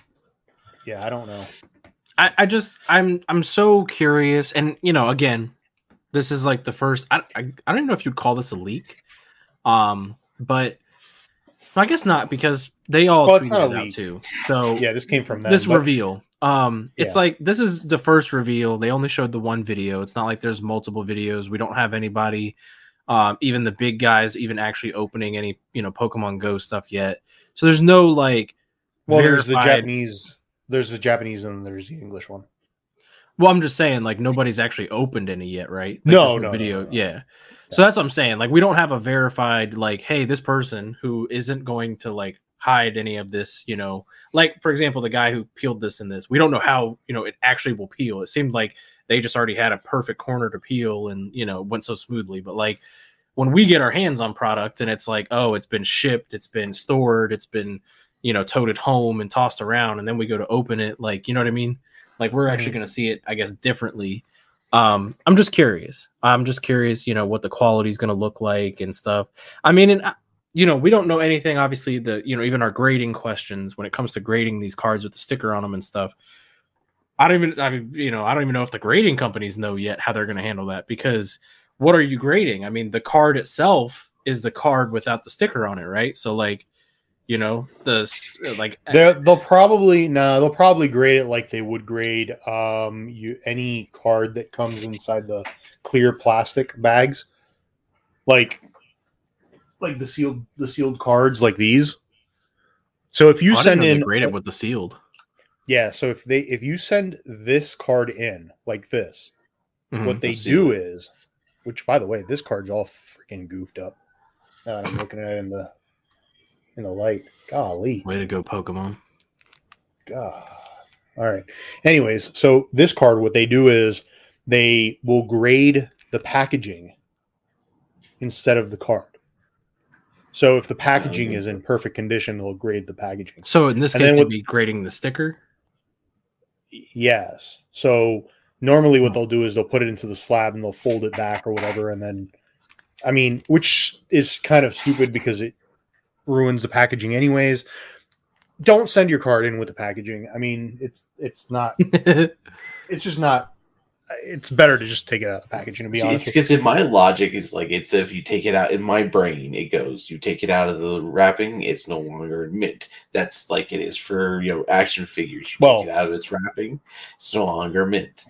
yeah, I don't know. I, I just I'm I'm so curious, and you know, again, this is like the first. I I, I don't even know if you'd call this a leak, um, but I guess not because they all Well, it's not a leak. too. So Yeah, this came from them. this but- reveal, um, it's Yeah. like this is the first reveal. They only showed the one video. It's not like there's multiple videos. We don't have anybody, um, even the big guys, even actually opening any you know Pokemon Go stuff yet. So there's no like. Well, there's the Japanese. There's the Japanese and there's the English one. Well, I'm just saying, like nobody's actually opened any yet, right? Like, No, no, no, video. no, no. Yeah. So that's what I'm saying. Like we don't have a verified, like, hey, this person who isn't going to like hide any of this, you know, like for example, the guy who peeled this in this, we don't know how, you know, it actually will peel. It seemed like they just already had a perfect corner to peel and, you know, went so smoothly. But like when we get our hands on product and it's like, oh, it's been shipped, it's been stored, it's been, you know, toted home and tossed around, and then we go to open it, like, you know what I mean? Like we're actually going to see it, I guess, differently. Um, I'm just curious. I'm just curious, you know, what the quality is going to look like and stuff. I mean, and uh, you know, we don't know anything. Obviously, the you know, even our grading questions when it comes to grading these cards with the sticker on them and stuff. I don't even, I mean, you know, I don't even know if the grading companies know yet how they're going to handle that because what are you grading? I mean, the card itself is the card without the sticker on it, right? So, like, you know, the like They're, they'll probably no, they'll probably grade it like they would grade um you any card that comes inside the clear plastic bags, like like the sealed the sealed cards like these. So if you I send in grade it with the sealed. yeah, so if they if you send this card in like this, Mhm. what they Let's do is which by the way, this card's all freaking goofed up. Now I'm looking at it in the in the light. Golly. Way to go, Pokemon. God. All right. Anyways, so this card, what they do is they will grade the packaging instead of the card. So if the packaging is in perfect condition, they'll grade the packaging. So in this And case, they'd be grading the sticker. Yes. So normally what they'll do is they'll put it into the slab and they'll fold it back or whatever. And then, I mean, which is kind of stupid because it ruins the packaging anyways. Don't send your card in with the packaging. I mean, it's it's not it's just not. It's better to just take it out of the packaging. To be See, honest, with because in my logic, it's like it's if you take it out in my brain, it goes. You take it out of the wrapping, it's no longer in mint. That's like it is for you know action figures. You Well- take it out of its wrapping, it's no longer mint.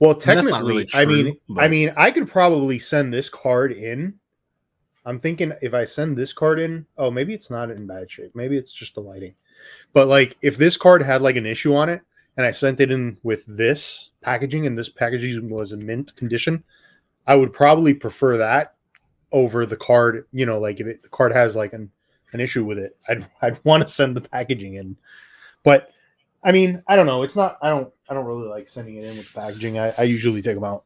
well, technically, really I mean, true, I mean, I could probably send this card in. I'm thinking if I send this card in, oh, maybe it's not in bad shape. Maybe it's just the lighting. But like, if this card had like an issue on it, and I sent it in with this packaging, and this packaging was in mint condition, I would probably prefer that over the card. You know, like if it, the card has like an an issue with it, I'd I'd want to send the packaging in. But I mean, I don't know. It's not. I don't. I don't really like sending it in with packaging. I, I usually take them out.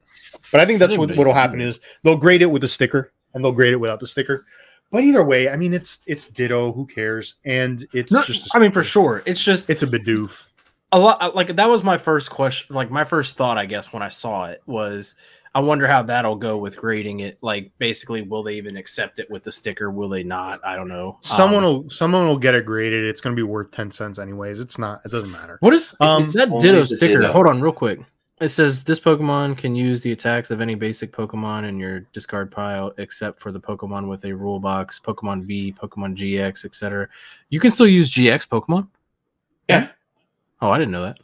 But I think that's what what'll happen is they'll grade it with a sticker and they'll grade it without the sticker. But either way, I mean, it's it's ditto. Who cares? And it's No, just. a I mean, for sure. It's just it's a Bidoof. a lot. Like that was my first question. Like my first thought, I guess, when I saw it was, I wonder how that'll go with grading it. Like basically, will they even accept it with the sticker? Will they not? I don't know. Someone Um, will someone will get it graded. It's going to be worth ten cents anyways. It's not. It doesn't matter. What is Um, it's that Ditto sticker? Ditto. Hold on, real quick. It says this Pokemon can use the attacks of any basic Pokemon in your discard pile, except for the Pokemon with a rule box, Pokemon V, Pokemon GX, etc. You can still use GX Pokemon. Yeah. Oh, I didn't know that.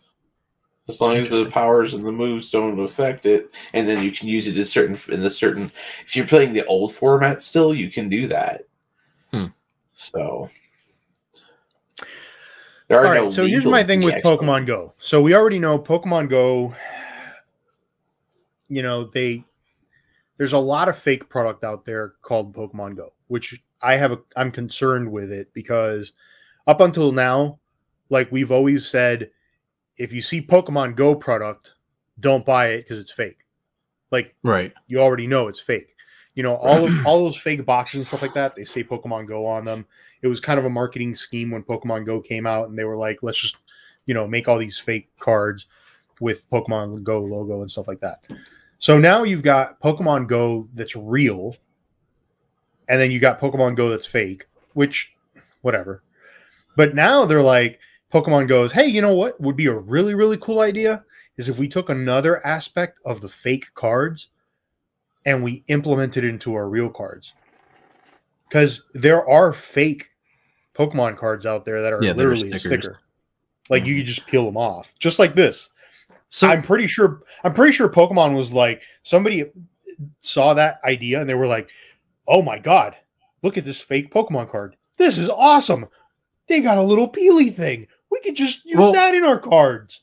As long as the powers and the moves don't affect it, and then you can use it in certain in the certain. If you're playing the old format still, you can do that. Hmm. So there are All right, no so here's my thing with Pokemon Go. So we already know Pokemon Go. You know they there's a lot of fake product out there called Pokemon Go, which I have a I'm concerned with it because up until now, like we've always said, if you see Pokemon Go product, don't buy it because it's fake. Like Right. you already know it's fake. You know, all of all those fake boxes and stuff like that, they say Pokemon Go on them. It was kind of a marketing scheme when Pokemon Go came out and they were like, let's just, you know, make all these fake cards with Pokemon Go logo and stuff like that. So now you've got Pokemon Go that's real, and then you got Pokemon Go that's fake, which whatever. But now they're like, Pokemon goes, hey, you know what would be a really, really cool idea is if we took another aspect of the fake cards and we implemented it into our real cards. Because there are fake Pokemon cards out there that are Yeah, that are literally a sticker. Like you mm-hmm. could just peel them off, just like this. So I'm pretty sure. I'm pretty sure Pokemon was like somebody saw that idea and they were like, "Oh my god, look at this fake Pokemon card! This is awesome! They got a little peely thing. We could just use Well- that in our cards."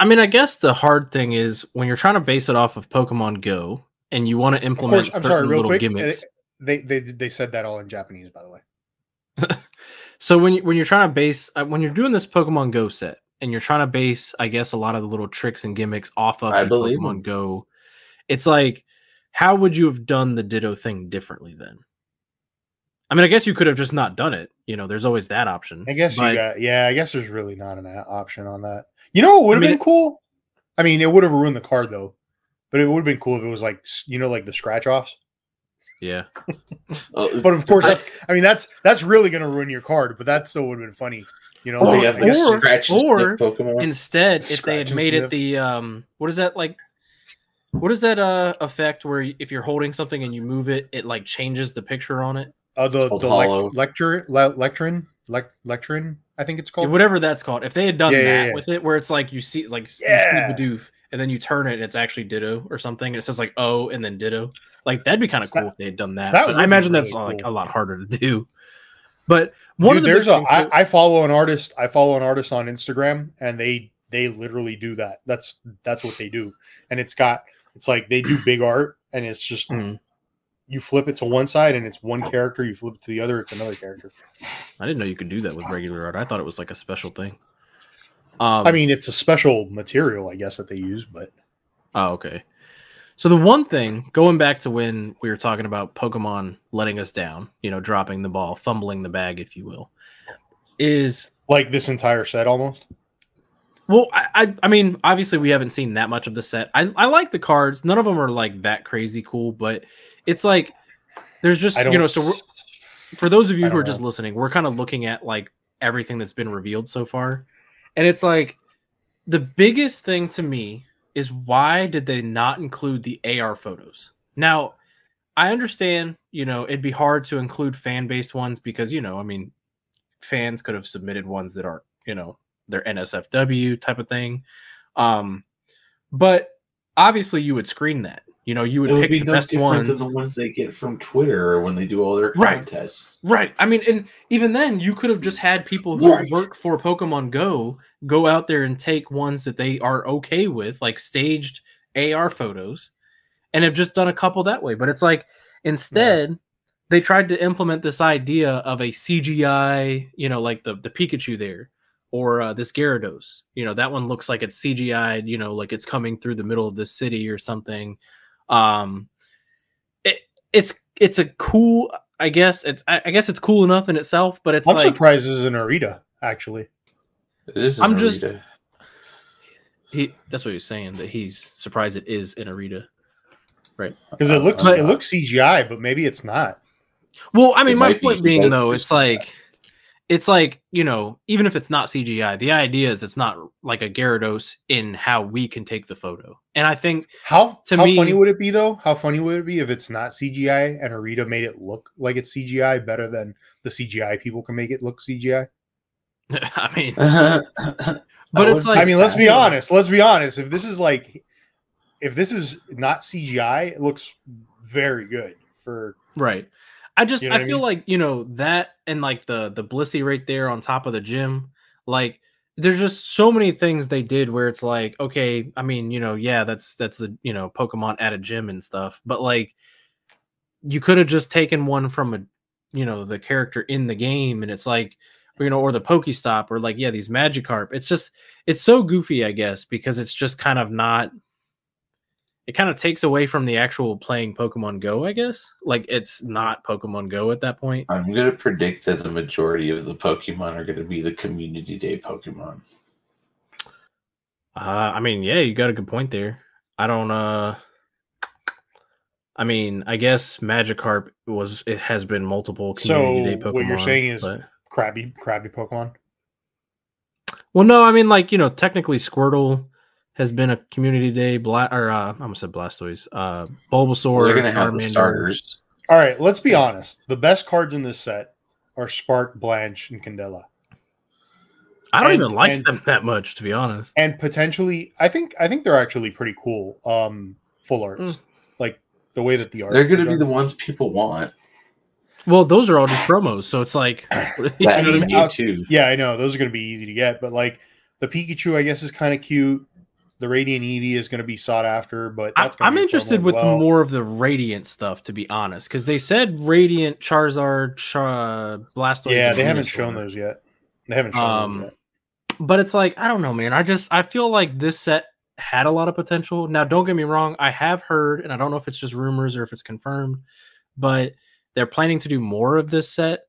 I mean, I guess the hard thing is when you're trying to base it off of Pokemon Go and you want to implement course, I'm certain sorry, real little quick. gimmicks. uh, They they they said that all in Japanese, by the way. So when you, when you're trying to base uh, when you're doing this Pokemon Go set and you're trying to base, I guess, a lot of the little tricks and gimmicks off of I the believe Pokemon 'em. Go, it's like, how would you have done the Ditto thing differently then? I mean, I guess you could have just not done it. You know, there's always that option. I guess but- you got yeah. I guess there's really not an option on that. You know, what would have mean, been cool. I mean, it would have ruined the card though, but it would have been cool if it was like you know, like the scratch offs. yeah. But of course, that's I mean that's that's really gonna ruin your card. But that still would have been funny. You know, Oh, like, yeah, like like or- scratch or Pokemon. Instead, if they had and made it the um, what is that like? What is that uh effect where if you're holding something and you move it, it like changes the picture on it? uh, the called the hollow. lec- lecture le- lectrin lec- lectrin. I think it's Yeah, called. whatever that's called. If they had done Yeah, that yeah, yeah. with it, where it's like you see like Yeah. you see Bidoof, and then you turn it, and it's actually Ditto or something, and it says like O and then Ditto. Like that'd be kind of cool That- if they had done that. that But I be imagine that's really like a lot harder to do. But one Dude, of the there's a I, that- I follow an artist. I follow an artist on Instagram, and they they literally do that. That's that's what they do, and it's got it's like they do big art, and it's just Mhm. you flip it to one side, and it's one character. You flip it to the other, it's another character. I didn't know you could do that with regular art. I thought it was like a special thing. Um, I mean, it's a special material, I guess, that they use, but Oh, okay. So the one thing, going back to when we were talking about Pokemon letting us down, you know, dropping the ball, fumbling the bag, if you will, is like this entire set almost. well, I, I, I mean, obviously we haven't seen that much of the set. I, I like the cards. None of them are like that crazy cool, but it's like there's just you know. So for those of you who are don't just listening, we're kind of looking at like everything that's been revealed so far. And it's like the biggest thing to me is why did they not include the AR photos? Now, I understand, you know, it'd be hard to include fan based ones because, you know, I mean, fans could have submitted ones that aren't, you know, they're NSFW type of thing. Um, but obviously you would screen that. You know, you would would pick be the no best ones. than the ones they get from Twitter when they do all their Right. contests. Right. I mean, and even then, you could have just had people who Right. work for Pokemon Go go out there and take ones that they are okay with, like staged AR photos, and have just done a couple that way. But it's like instead, they tried to implement this idea of a CGI, you know, like the the Pikachu there, or uh, this Gyarados. You know, that one looks like it's CGI. You know, like it's coming through the middle of the city or something. Um, it it's it's a cool. I guess it's I, I guess it's cool enough in itself, but it's I'm like surprised this is an Arita, actually. It is. I'm an just- he. That's what he's saying that he's surprised it is in Arita. Right. Because it looks But- it looks CGI, but maybe it's not. Well, I mean, It my might be point being because though, it's like, it's like you know, even if it's not CGI, the idea is it's not like a Gyarados in how we can take the photo. And I think How To how me- funny would it be though? How funny would it be if it's not CGI and Arita made it look like it's CGI better than the CGI people can make it look CGI? I mean, but it's like I mean, let's be honest. Let's be honest. If this is like, if this is not CGI, it looks very good for. Right. I just You know I feel mean? like, you know, that and like the the Blissey right there on top of the gym, like there's just so many things they did where it's like, okay, I mean, you know, yeah, that's that's the, you know, Pokemon at a gym and stuff, but like you could have just taken one from a you know, the character in the game and it's like or, you know, or the Pokestop or like yeah, these Magikarp. It's just it's so goofy, I guess, because it's just kind of not it kind of takes away from the actual playing Pokemon Go, I guess. Like it's not Pokemon Go at that point. I'm gonna predict that the majority of the Pokemon are gonna be the Community Day Pokemon. Uh, I mean, yeah, you got a good point there. I don't uh I mean, I guess Magikarp was it has been multiple community So, day Pokemon. what you're saying is- but- Crabby, crabby Pokemon. well, no, I mean, like you know, technically Squirtle has been a community day. Bla- or uh, I almost said Blastoise. Uh, Bulbasaur. They're gonna have the starters. All right, let's be honest. The best cards in this set are Spark, Blanche, and Candela, I don't And- even like and- them that much, to be honest. and potentially, I think, I think they're actually pretty cool. Um, full arts, Mm. like the way that the art. They're gonna be the ones people want. Well, those are all just promos, so it's like That know I mean? I'll- Mewtwo. Yeah, I know those are going to be easy to get, but like the Pikachu, I guess is kind of cute. The Radiant Eevee is going to be sought after, but I, that's I'm be interested with well. more of the Radiant stuff, to be honest, because they said Radiant, Charizard, Char- Blastoise. Yeah, they haven't shown those yet. They haven't shown Um, yet. but it's like I don't know, man. I just I feel like this set had a lot of potential. Now, don't get me wrong. I have heard, and I don't know if it's just rumors or if it's confirmed, but they're planning to do more of this set.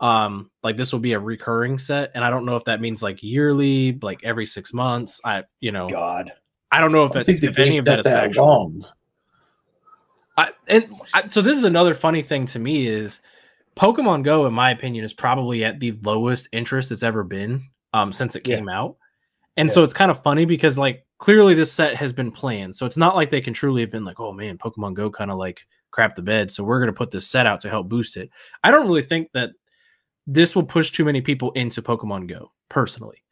Um, like this will be a recurring set, and I don't know if that means like yearly, like every six months. I, you know, God, I don't know if, I it, if any of that got is that factual. long. I, and I, so this is another funny thing to me is Pokemon Go, in my opinion, is probably at the lowest interest it's ever been um, since it Yeah. came out. And so it's kind of funny because like clearly this set has been planned. So it's not like they can truly have been like, oh man, Pokemon Go kind of like crap the bed. So we're gonna put this set out to help boost it. I don't really think that this will push too many people into Pokemon Go personally.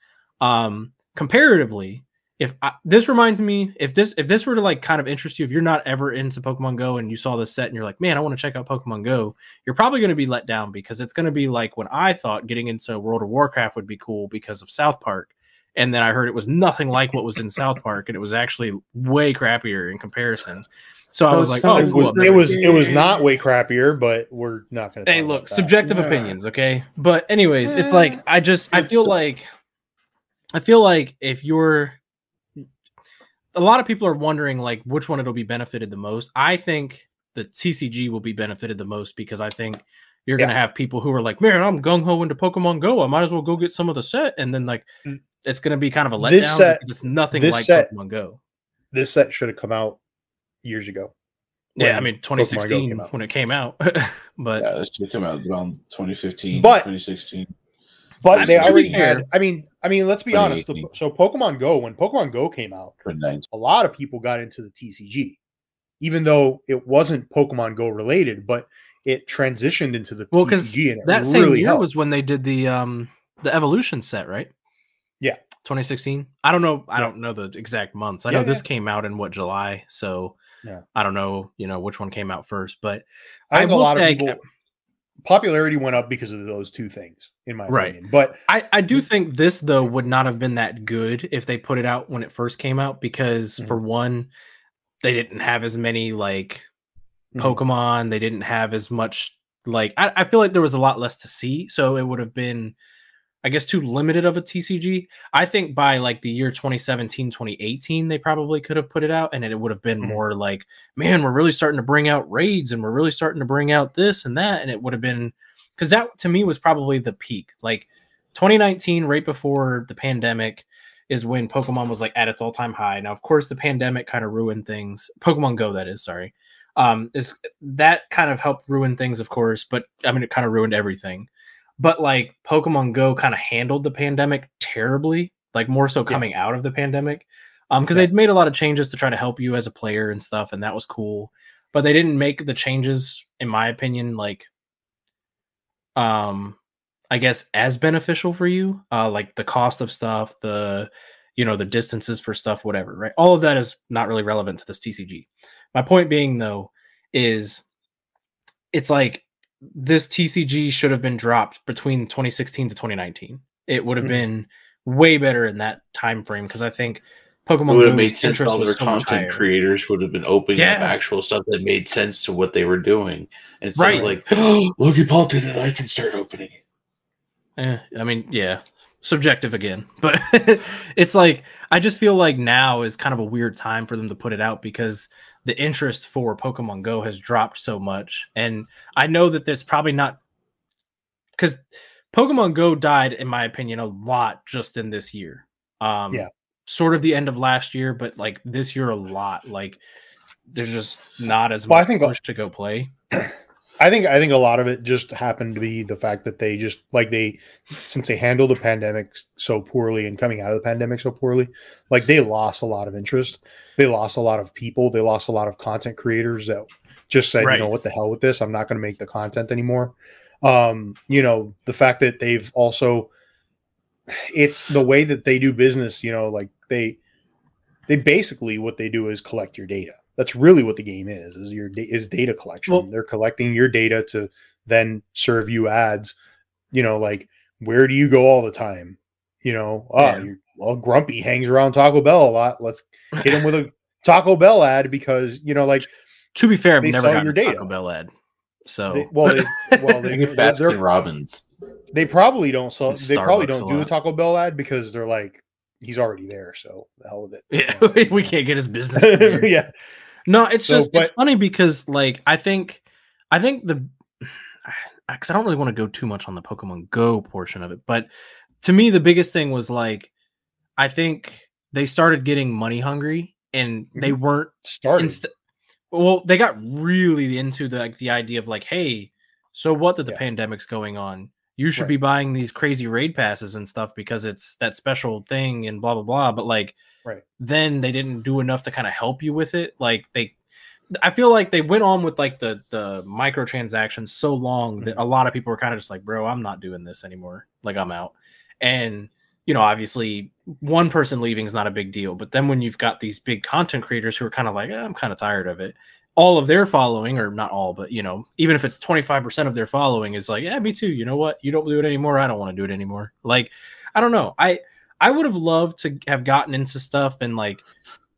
Um, comparatively, if I, this reminds me, if this if this were to like kind of interest you, if you're not ever into Pokemon Go and you saw this set and you're like, man, I want to check out Pokemon Go, you're probably going to be let down because it's going to be like when I thought getting into World of Warcraft would be cool because of South Park, and then I heard it was nothing like what was in South Park, and it was actually way crappier in comparison. So I was like, not oh, as cool. it was it was not way crappier, but we're not going to. Hey, look, subjective Yeah. opinions, okay? But anyways, it's like I just I Good feel stuff. like I feel like if you're a lot of people are wondering like which one it'll be benefited the most. I think the TCG will be benefited the most because I think you're gonna have people who are like, man, I'm gung ho into Pokemon Go. I might as well go get some of the set, and then like Mm. it's gonna be kind of a letdown This set- because it's nothing this like set- Pokemon Go. This set should have come out years ago. Yeah, I mean 2016 when it came out, but Yeah, this should come out around 2015, But- 2016. But I they mean, already fair- had. I mean, I mean, let's be honest. the- so Pokemon Go, when Pokemon Go came out, a lot of people got into the TCG, even though it wasn't Pokemon Go related, but it transitioned into the Well, 'cause TCG and it that same really year helped. was when they did the um the evolution set right Yeah. 2016 i don't know i Yeah. don't know the exact months i Yeah, know this yeah. came out in what july so Yeah. i don't know you know which one came out first but I think I a lot say- of people popularity went up because of those two things, in my Right. opinion. But i i do Mm-hmm. think this though would not have been that good if they put it out when it first came out because Mhm. for one they didn't have as many like Mhm. pokemon they didn't have as much like I, I feel like there was a lot less to see so it would have been i guess too limited of a tcg i think by like the year 2017 2018 they probably could have put it out and it would have been Mhm. more like man we're really starting to bring out raids and we're really starting to bring out this and that and it would have been because that to me was probably the peak. Like 2019 right before the pandemic is when pokemon was like at its all-time high. Now of course the pandemic kind of ruined things. Pokemon go that is sorry. Um is that kind of helped ruin things of course but i mean it kind of ruined everything but like pokemon go kind of handled the pandemic terribly like more so Yeah. coming out of the pandemic um because Yeah. they'd made a lot of changes to try to help you as a player and stuff and that was cool but they didn't make the changes in my opinion like um I guess, as beneficial for you. Uh, like the cost of stuff, the you know the distances for stuff, whatever. Right, all of that is not really relevant to this TCG. My point being, though, is it's like this TCG should have been dropped between 2016 to 2019. It would have Mhm. been way better in that time frame because I think Pokemon would have made sense. All their so content creators would have been opening up actual stuff that made sense to what they were doing. Instead Right. like, oh, Logan Paul did it, I can start opening it. Eh, I mean, yeah, subjective again, but it's like I just feel like now is kind of a weird time for them to put it out because the interest for Pokemon Go has dropped so much, and I know that there's probably not because Pokemon Go died, in my opinion, a lot just in this year. Um, Yeah. sort of the end of last year, but like this year a lot. Like there's just not as Well, I think- push to go play. I think I think a lot of it just happened to be the fact that they just like they since they handled the pandemic so poorly and coming out of the pandemic so poorly, like they lost a lot of interest. They lost a lot of people. They lost a lot of content creators that just said, Right. you know, what the hell with this? I'm not going to make the content anymore. Um, you know, the fact that they've also it's the way that they do business, you know, like they they basically what they do is collect your data. That's really what the game is. Is your is data collection. Well- They're collecting your data to then serve you ads. You know, like where do you go all the time? You know, oh, Yeah. well, Grumpy hangs around Taco Bell a lot. Let's hit him with a Taco Bell ad because you know, like to be fair, I've they never sell gotten your data. Taco Bell ad. So they, well, they, well, they, They get they're- Baskin Robbins. they probably don't sell. They probably don't a do a. Taco Bell ad because they're like he's already there. So the hell with it. yeah, we can't get his business. yeah, No, it's So, just it's funny because like I think I think the because I don't really want to go too much on the Pokemon Go portion of it, but to me the biggest thing was like I think they started getting money hungry and they mm-hmm. weren't started. inst- well they got really into the like the idea of like hey so what that the Yeah. pandemic's going on you should Right. be buying these crazy raid passes and stuff because it's that special thing and blah blah blah but like Right. then they didn't do enough to kind of help you with it like they i feel like they went on with like the the microtransactions so long that a lot of people were kind of just like bro i'm not doing this anymore like i'm out and you know obviously one person leaving is not a big deal but then when you've got these big content creators who are kind of like eh, i'm kind of tired of it all of their following or not all but you know even if it's 25% of their following is like yeah me too you know what you don't do it anymore i don't want to do it anymore like i don't know i i would have loved to have gotten into stuff and like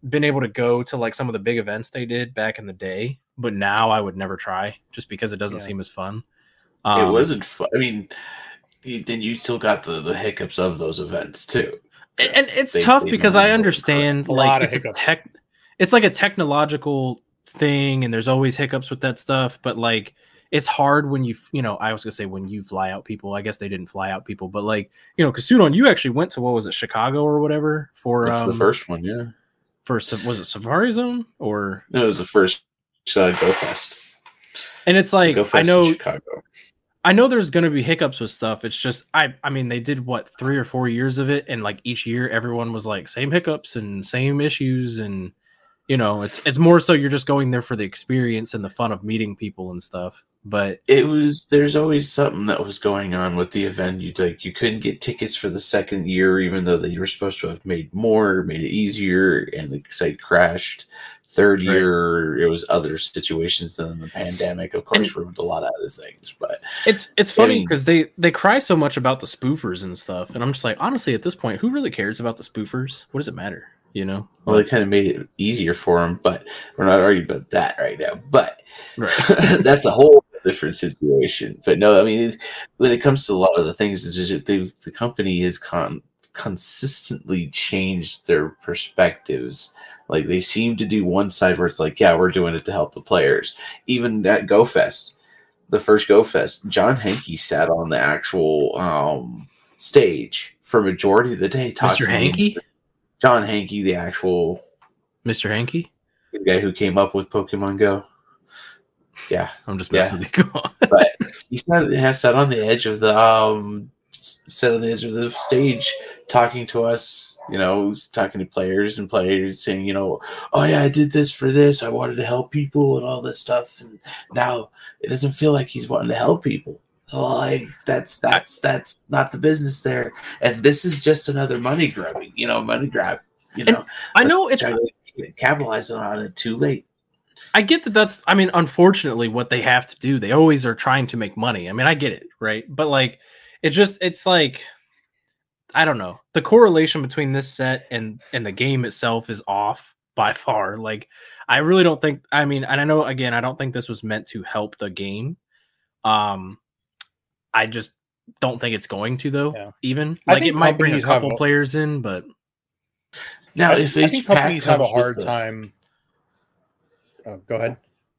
been able to go to like some of the big events they did back in the day but now i would never try just because it doesn't Yeah. seem as fun it Um, wasn't fun. I mean, you, then you still got the, the hiccups of those events too. and, and it's They- tough they because I understand A like lot of it's a hiccups. tech, it's like a technological thing, and there's always hiccups with that stuff. But like, it's hard when you, you know, I was gonna say when you fly out people. I guess they didn't fly out people, but like, you know, Kasudon, you actually went to what was it, Chicago or whatever for um, the first one, yeah. first was it Safari Zone or? No, it was the first uh, Go Fest. And it's like I know Chicago. I know there's going to be hiccups with stuff. It's just I I mean they did what 3 or 4 years of it and like each year everyone was like same hiccups and same issues and you know, it's it's more so you're just going there for the experience and the fun of meeting people and stuff. But It was there's always something that was going on with the event. You like you couldn't get tickets for the second year, even though they were supposed to have made more, made it easier, and the site crashed. Third Right. year, it was other situations than the pandemic. Of course, ruined a lot of other things. But it's it's funny mean- because they they cry so much about the spoofers and stuff, and I'm just like, honestly, at this point, who really cares about the spoofers? What does it matter? You know? well, they kind of made it easier for them. But we're not arguing about that right now. But Right. that's a whole different situation. But no, I mean, it's, when it comes to a lot of the things, it's just they've the company has con consistently changed their perspectives. Like they seem to do one side where it's like, yeah, we're doing it to help the players. Even at GoFest, the first GoFest, John Hanke sat on the actual um, stage for majority of the day. Mr. talking- Hankey? John Hanke, the actual Mr. Hankey? the guy who came up with Pokemon Go. Yeah, I'm just Yeah. messing with you. Go on. but he sat, has sat on the edge of the um, sat on the edge of the stage, talking to us. You know, talking to players and players, saying, you know, oh yeah, I did this for this. I wanted to help people and all this stuff, and now it doesn't feel like he's wanting to help people. Like that's that's that's not the business there, and this is just another money grabbing, you know, money grab. You know, I know it's capitalizing on it too late. I get that that's I mean unfortunately what they have to do. They always are trying to make money. I mean, I get it, right? But like it just it's like I don't know. The correlation between this set and and the game itself is off by far. Like I really don't think I mean, and I know again, I don't think this was meant to help the game. Um I just don't think it's going to though. Yeah. Even I like it might bring a companies have couple a- players in, but Now, I, if I each think pack companies have a comes with hard the- time. Oh, go ahead.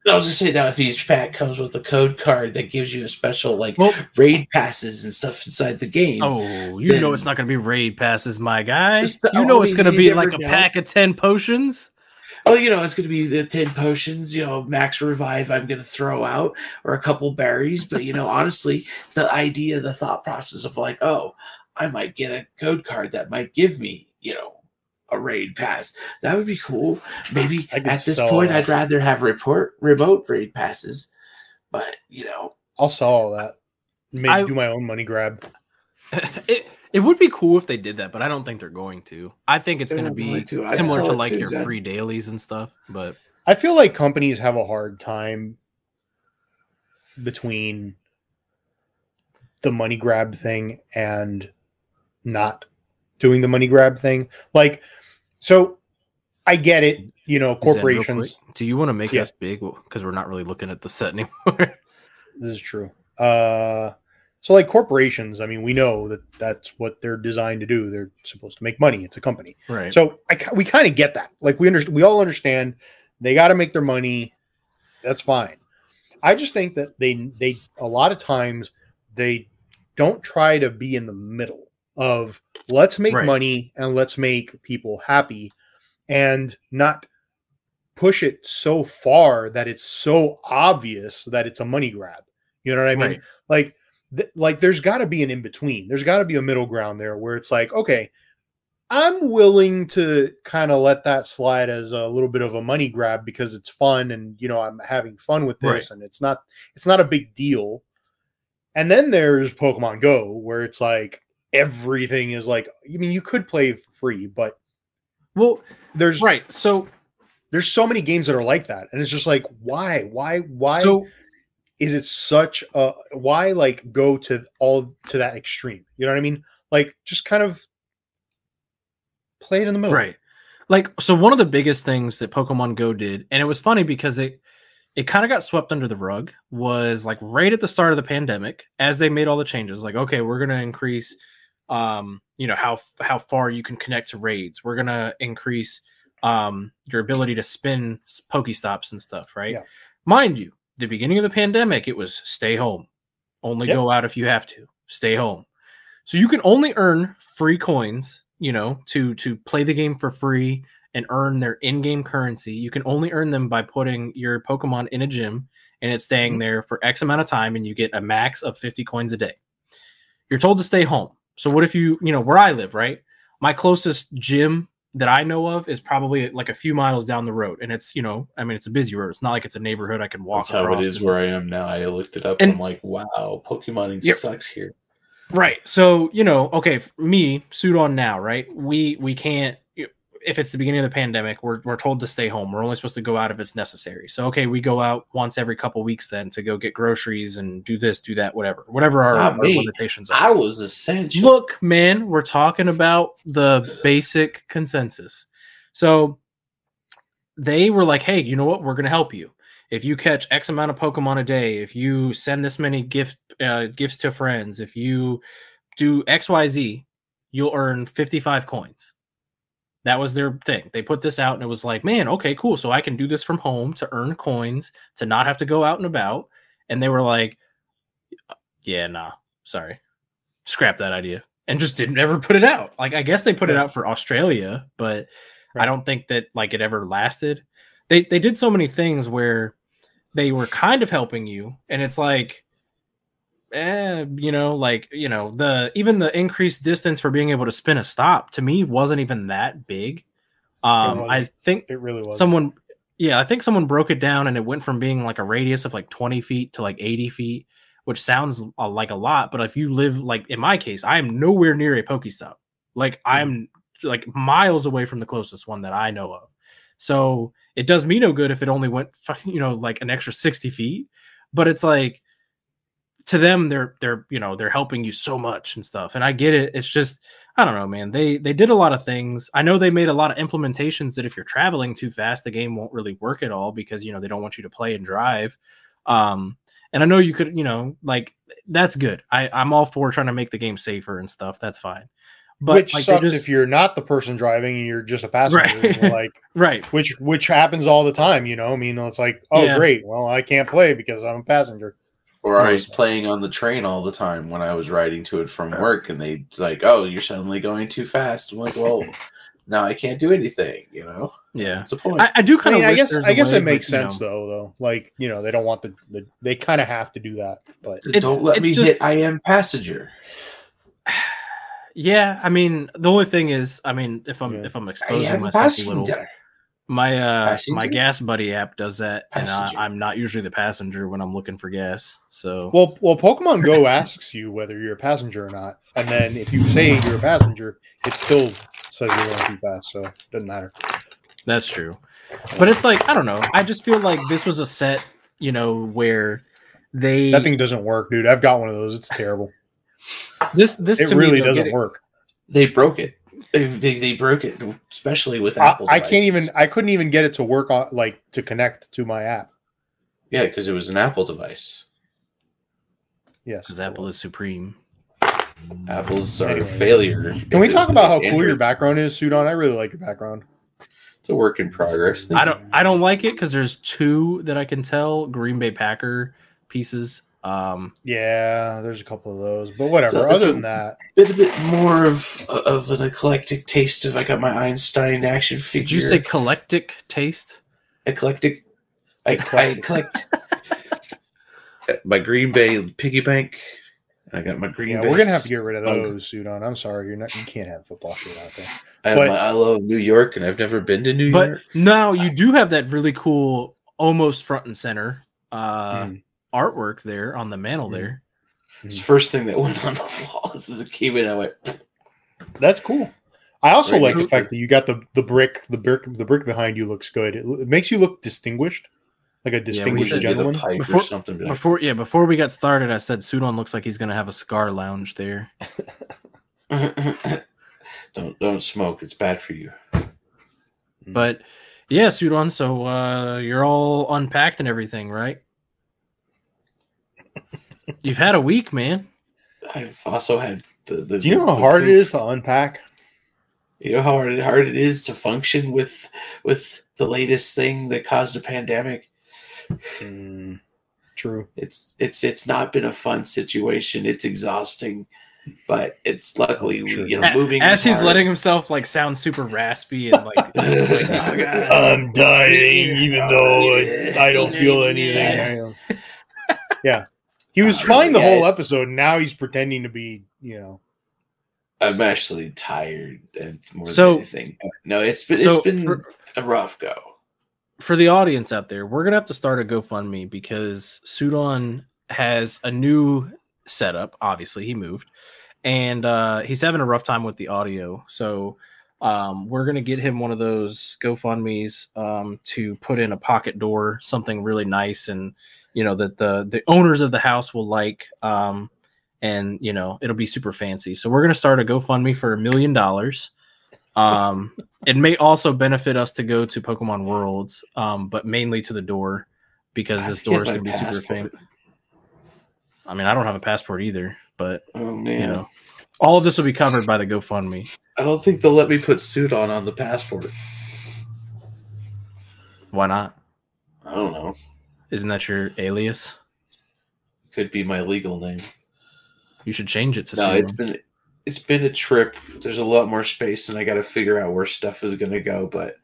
I was just saying now, if each pack comes with a code card that gives you a special like well, raid passes and stuff inside the game. oh, you know it's not going to be raid passes, my guy. You know it's going to be never like a know. pack of ten potions. Oh, you know, it's going to be the 10 potions, you know, max revive I'm going to throw out or a couple berries. But, you know, honestly, the idea, the thought process of like, oh, I might get a code card that might give me, you know, a raid pass. That would be cool. Maybe at this point, that. I'd rather have report remote raid passes. But, you know, I'll sell all that. Maybe I- do my own money grab. it it would be cool if they did that, but I don't think they're going to. I think it's going to be to. Similar to like too, your Zed. free dailies and stuff. But I feel like companies have a hard time between the money grab thing and not doing the money grab thing. Like, so I get it, you know, corporations. quick, do you want to make Yeah. us big because we're not really looking at the set anymore? This is true. Uh, so like corporations, I mean, we know that that's what they're designed to do. They're supposed to make money. It's a company. right. So I, we kind of get that. Like we understand, we all understand they got to make their money. That's fine. I just think that they they a lot of times they don't try to be in the middle of let's make Right. money and let's make people happy and not push it so far that it's so obvious that it's a money grab. You know what I mean? Right. like th- like there's got to be an in between there's got to be a middle ground there where it's like okay i'm willing to kind of let that slide as a little bit of a money grab because it's fun and you know i'm having fun with this Right. and it's not it's not a big deal and then there's pokemon go where it's like everything is like i mean you could play for free but Well, there's right. So there's so many games that are like that and it's just like why why why so is it such a why like go to all to that extreme you know what i mean like just kind of play it in the middle Right. Like so one of the biggest things that Pokemon Go did, and it was funny because it it kind of got swept under the rug, was like right at the start of the pandemic, as they made all the changes, like, okay, we're gonna increase um, you know, how how far you can connect to raids. We're gonna increase um your ability to spin Pokestops and stuff, right? Yeah. Mind you, the beginning of the pandemic, it was stay home. Only Yep. go out if you have to. Stay home. So you can only earn free coins, you know, to to play the game for free and earn their in-game currency. You can only earn them by putting your Pokemon in a gym and it's staying Mhm. there for X amount of time and you get a max of 50 coins a day. You're told to stay home. So what if you, you know, where I live, right? My closest gym that I know of is probably like a few miles down the road and it's, you know, I mean it's a busy road. It's not like it's a neighborhood I can walk That's how it is where I am now. I looked it up And- and I'm like, wow, Pokemoning Yep. sucks here. Right. So, you know, okay, me, suit on now, right? We we can't if it's the beginning of the pandemic, we're we're told to stay home. We're only supposed to go out if it's necessary. So, okay, we go out once every couple weeks then to go get groceries and do this, do that, whatever. Whatever our, our limitations are. I was essential. Look, man, we're talking about the basic consensus. So they were like, hey, you know what? We're going to help you. If you catch X amount of Pokemon a day, if you send this many gift uh, gifts to friends, if you do X, Y, Z, you'll earn 55 coins. That was their thing. They put this out and it was like, man, okay, cool. So I can do this from home to earn coins, to not have to go out and about. And they were like, uh, yeah, nah, sorry. Scrap that idea. And just didn't ever put it out. Like I guess they put it out for Australia, but I don't think that like it ever lasted. They they did so many things where they were kind of helping you, and it's like eh, you know, like you know, the even the increased distance for being able to spin a stop to me wasn't even that big. Um. I think it really was someone yeah i think someone broke it down and it went from being like a radius of like 20 feet to like 80 feet which sounds like a lot, but if you live like in my case, I am nowhere near a Pokestop. Like I'm like miles away from the closest one that I know of. So it does me no good if it only went, you know, like an extra 60 feet. But it's like to them, they're they're you know they're helping you so much and stuff. And I get it. It's just I don't know, man. They they did a lot of things. I know they made a lot of implementations that if you're traveling too fast, the game won't really work at all because you know they don't want you to play and drive. Um, and I know you could, you know, like that's good. I I'm all for trying to make the game safer and stuff. That's fine. But which like, sucks just, if you're not the person driving and you're just a passenger. Right. like right, which which happens all the time. You know, I mean, it's like, oh yeah. great, well I can't play because I'm a passenger. Or I was playing on the train all the time when I was riding to it from work, and they like, "Oh, you're suddenly going too fast." I'm like, "Well, now I can't do anything," you know. Yeah, it's a point. I, I do kind I mean, of. I guess. I guess way, it makes but, sense know. though. Though, like you know, they don't want the, the they kind of have to do that, but don't let me just, hit. I am passenger. Yeah, I mean, the only thing is, I mean, if I'm yeah. if I'm exposing myself passenger. a little, my uh passenger? my gas buddy app does that, passenger. and I, am not usually the passenger when I'm looking for gas. So well, well, Pokemon Go asks you whether you're a passenger or not, and then if you say you're a passenger, it still says you're going too fast, so it doesn't matter. That's true, but it's like I don't know. I just feel like this was a set, you know, where they that thing doesn't work, dude. I've got one of those. It's terrible. This this it really me, doesn't work. They broke it. They, they, they, broke it, especially with Apple. I, I can't even. I couldn't even get it to work on like to connect to my app. Yeah, because it was an Apple device. Yes, because Apple is supreme. Apple's are anyway. failure. Can we talk about how Android. cool your background is, Sudon? I really like your background. It's a work in progress. I don't. I don't like it because there's two that I can tell Green Bay Packer pieces um, yeah, there's a couple of those, but whatever. So Other than that, bit a bit more of of an eclectic taste. If I got my Einstein action figure, did you say eclectic taste? Eclectic. I, I collect my Green Bay piggy bank. I got my Green yeah, Bay. We're gonna have to get rid of those, on I'm sorry, you're not. You can't have football shit out there. I, but, my, I love New York, and I've never been to New but York. Now you do have that really cool, almost front and center. Uh, mm artwork there on the mantle mm-hmm. there. It's the first thing that went on the wall. This is a came in. I went. That's cool. I also right like the fact that you got the the brick, the brick, the brick behind you looks good. It, it makes you look distinguished, like a distinguished yeah, gentleman. Before, before, yeah, before we got started, I said Sudon looks like he's gonna have a cigar lounge there. don't don't smoke; it's bad for you. But yeah, Sudon. So uh, you're all unpacked and everything, right? You've had a week, man. I've also had the. the Do you know how hard proof. it is to unpack? You know how hard, hard it is to function with with the latest thing that caused a pandemic. Mm, true. It's it's it's not been a fun situation. It's exhausting, but it's luckily sure. you know moving as he's hard. letting himself like sound super raspy and like, like oh, I'm dying even though I, I don't feel anything. yeah. He was fine the whole episode. Now he's pretending to be, you know. I'm actually tired and more so, than anything. No, it's been so it's been for, a rough go. For the audience out there, we're gonna have to start a GoFundMe because Sudon has a new setup. Obviously, he moved, and uh, he's having a rough time with the audio. So um, we're gonna get him one of those GoFundmes um, to put in a pocket door, something really nice and you know that the the owners of the house will like um and you know it'll be super fancy. So we're going to start a gofundme for a million dollars. Um it may also benefit us to go to pokemon worlds um but mainly to the door because this door is going to be super famous i mean i don't have a passport either but oh, you know all of this will be covered by the gofundme i don't think they'll let me put Sudon on the passport why not i don't know isn't that your alias? Could be my legal name. You should change it to. No, it's been it's been a trip. There's a lot more space, and I got to figure out where stuff is going to go. But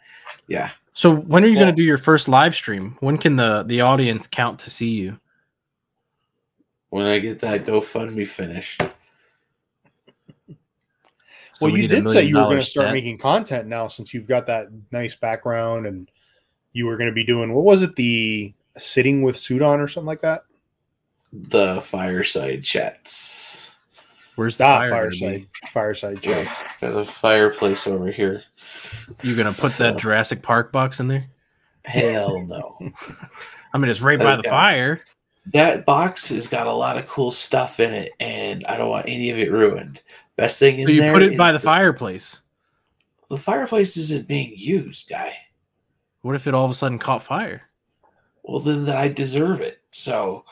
yeah. So when are you well, going to do your first live stream? When can the the audience count to see you? When I get that GoFundMe finished. So well, we you did say you were going to start making content now since you've got that nice background and you were going to be doing what was it the sitting with Sudon or something like that? the fireside chats. Where's the Ah, fire fireside, fireside chats. Got a fireplace over here. You gonna put that So- Jurassic Park box in there? Hell no. I mean, it's right by the Yeah. fire. that box has got a lot of cool stuff in it, and I don't want any of it ruined. Best thing in So you there put it by is the fireplace. The fireplace isn't being used, guy. What if it all of a sudden caught fire? Well, then I deserve it. So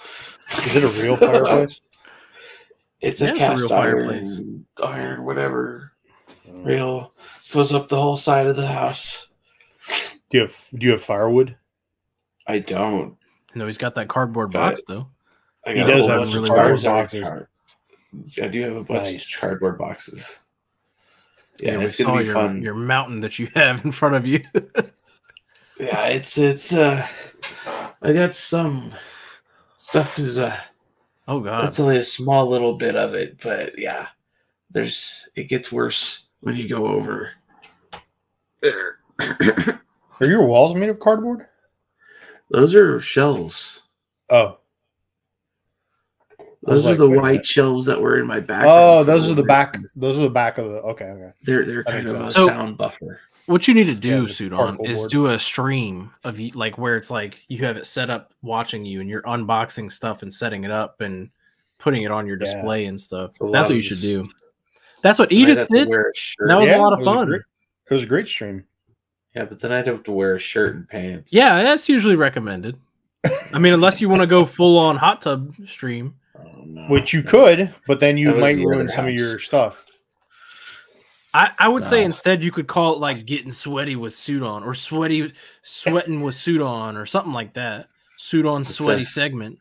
Is it a real fireplace? it's Yeah, a it's a cast real iron, fireplace. iron, whatever. Oh. Real goes up the whole side of the house. Do you have Do you have firewood? I don't. No, he's got that cardboard Got box though. I He does a have bunch some of cardboard cardboard boxes. boxes. I do have a bunch Nice. of cardboard boxes. Yeah, we it's gonna be your, fun. your mountain that you have in front of you. Yeah, it's it's uh I got some stuff is uh oh god. that's only a small little bit of it, but yeah. There's it gets worse when you go over. there. Are your walls made of cardboard? Those are shells. Oh, I was Those are like, the white minute. shells that were in my back. oh, those are the back. Those are the back of the. Okay, okay. They're they're That kind makes of a. So- sound buffer. What you need to do, Yeah, the Sudon, is board. do a stream of like where it's like you have it set up watching you and you're unboxing stuff and setting it up and putting it on your Yeah. display and stuff. That's what you should do. That's what Edith did. wear a shirt. That was a lot of it fun. great- it was a great stream. yeah, but then I'd have to wear a shirt and pants. Yeah, that's usually recommended. I mean, unless you want to go full on hot tub stream. Oh. Which you could, but then you might ruin other some of your stuff. I, I would say instead you could call it like getting sweaty with Sudon or sweaty sweating with Sudon or something like that. Sudon What's sweaty that? segment.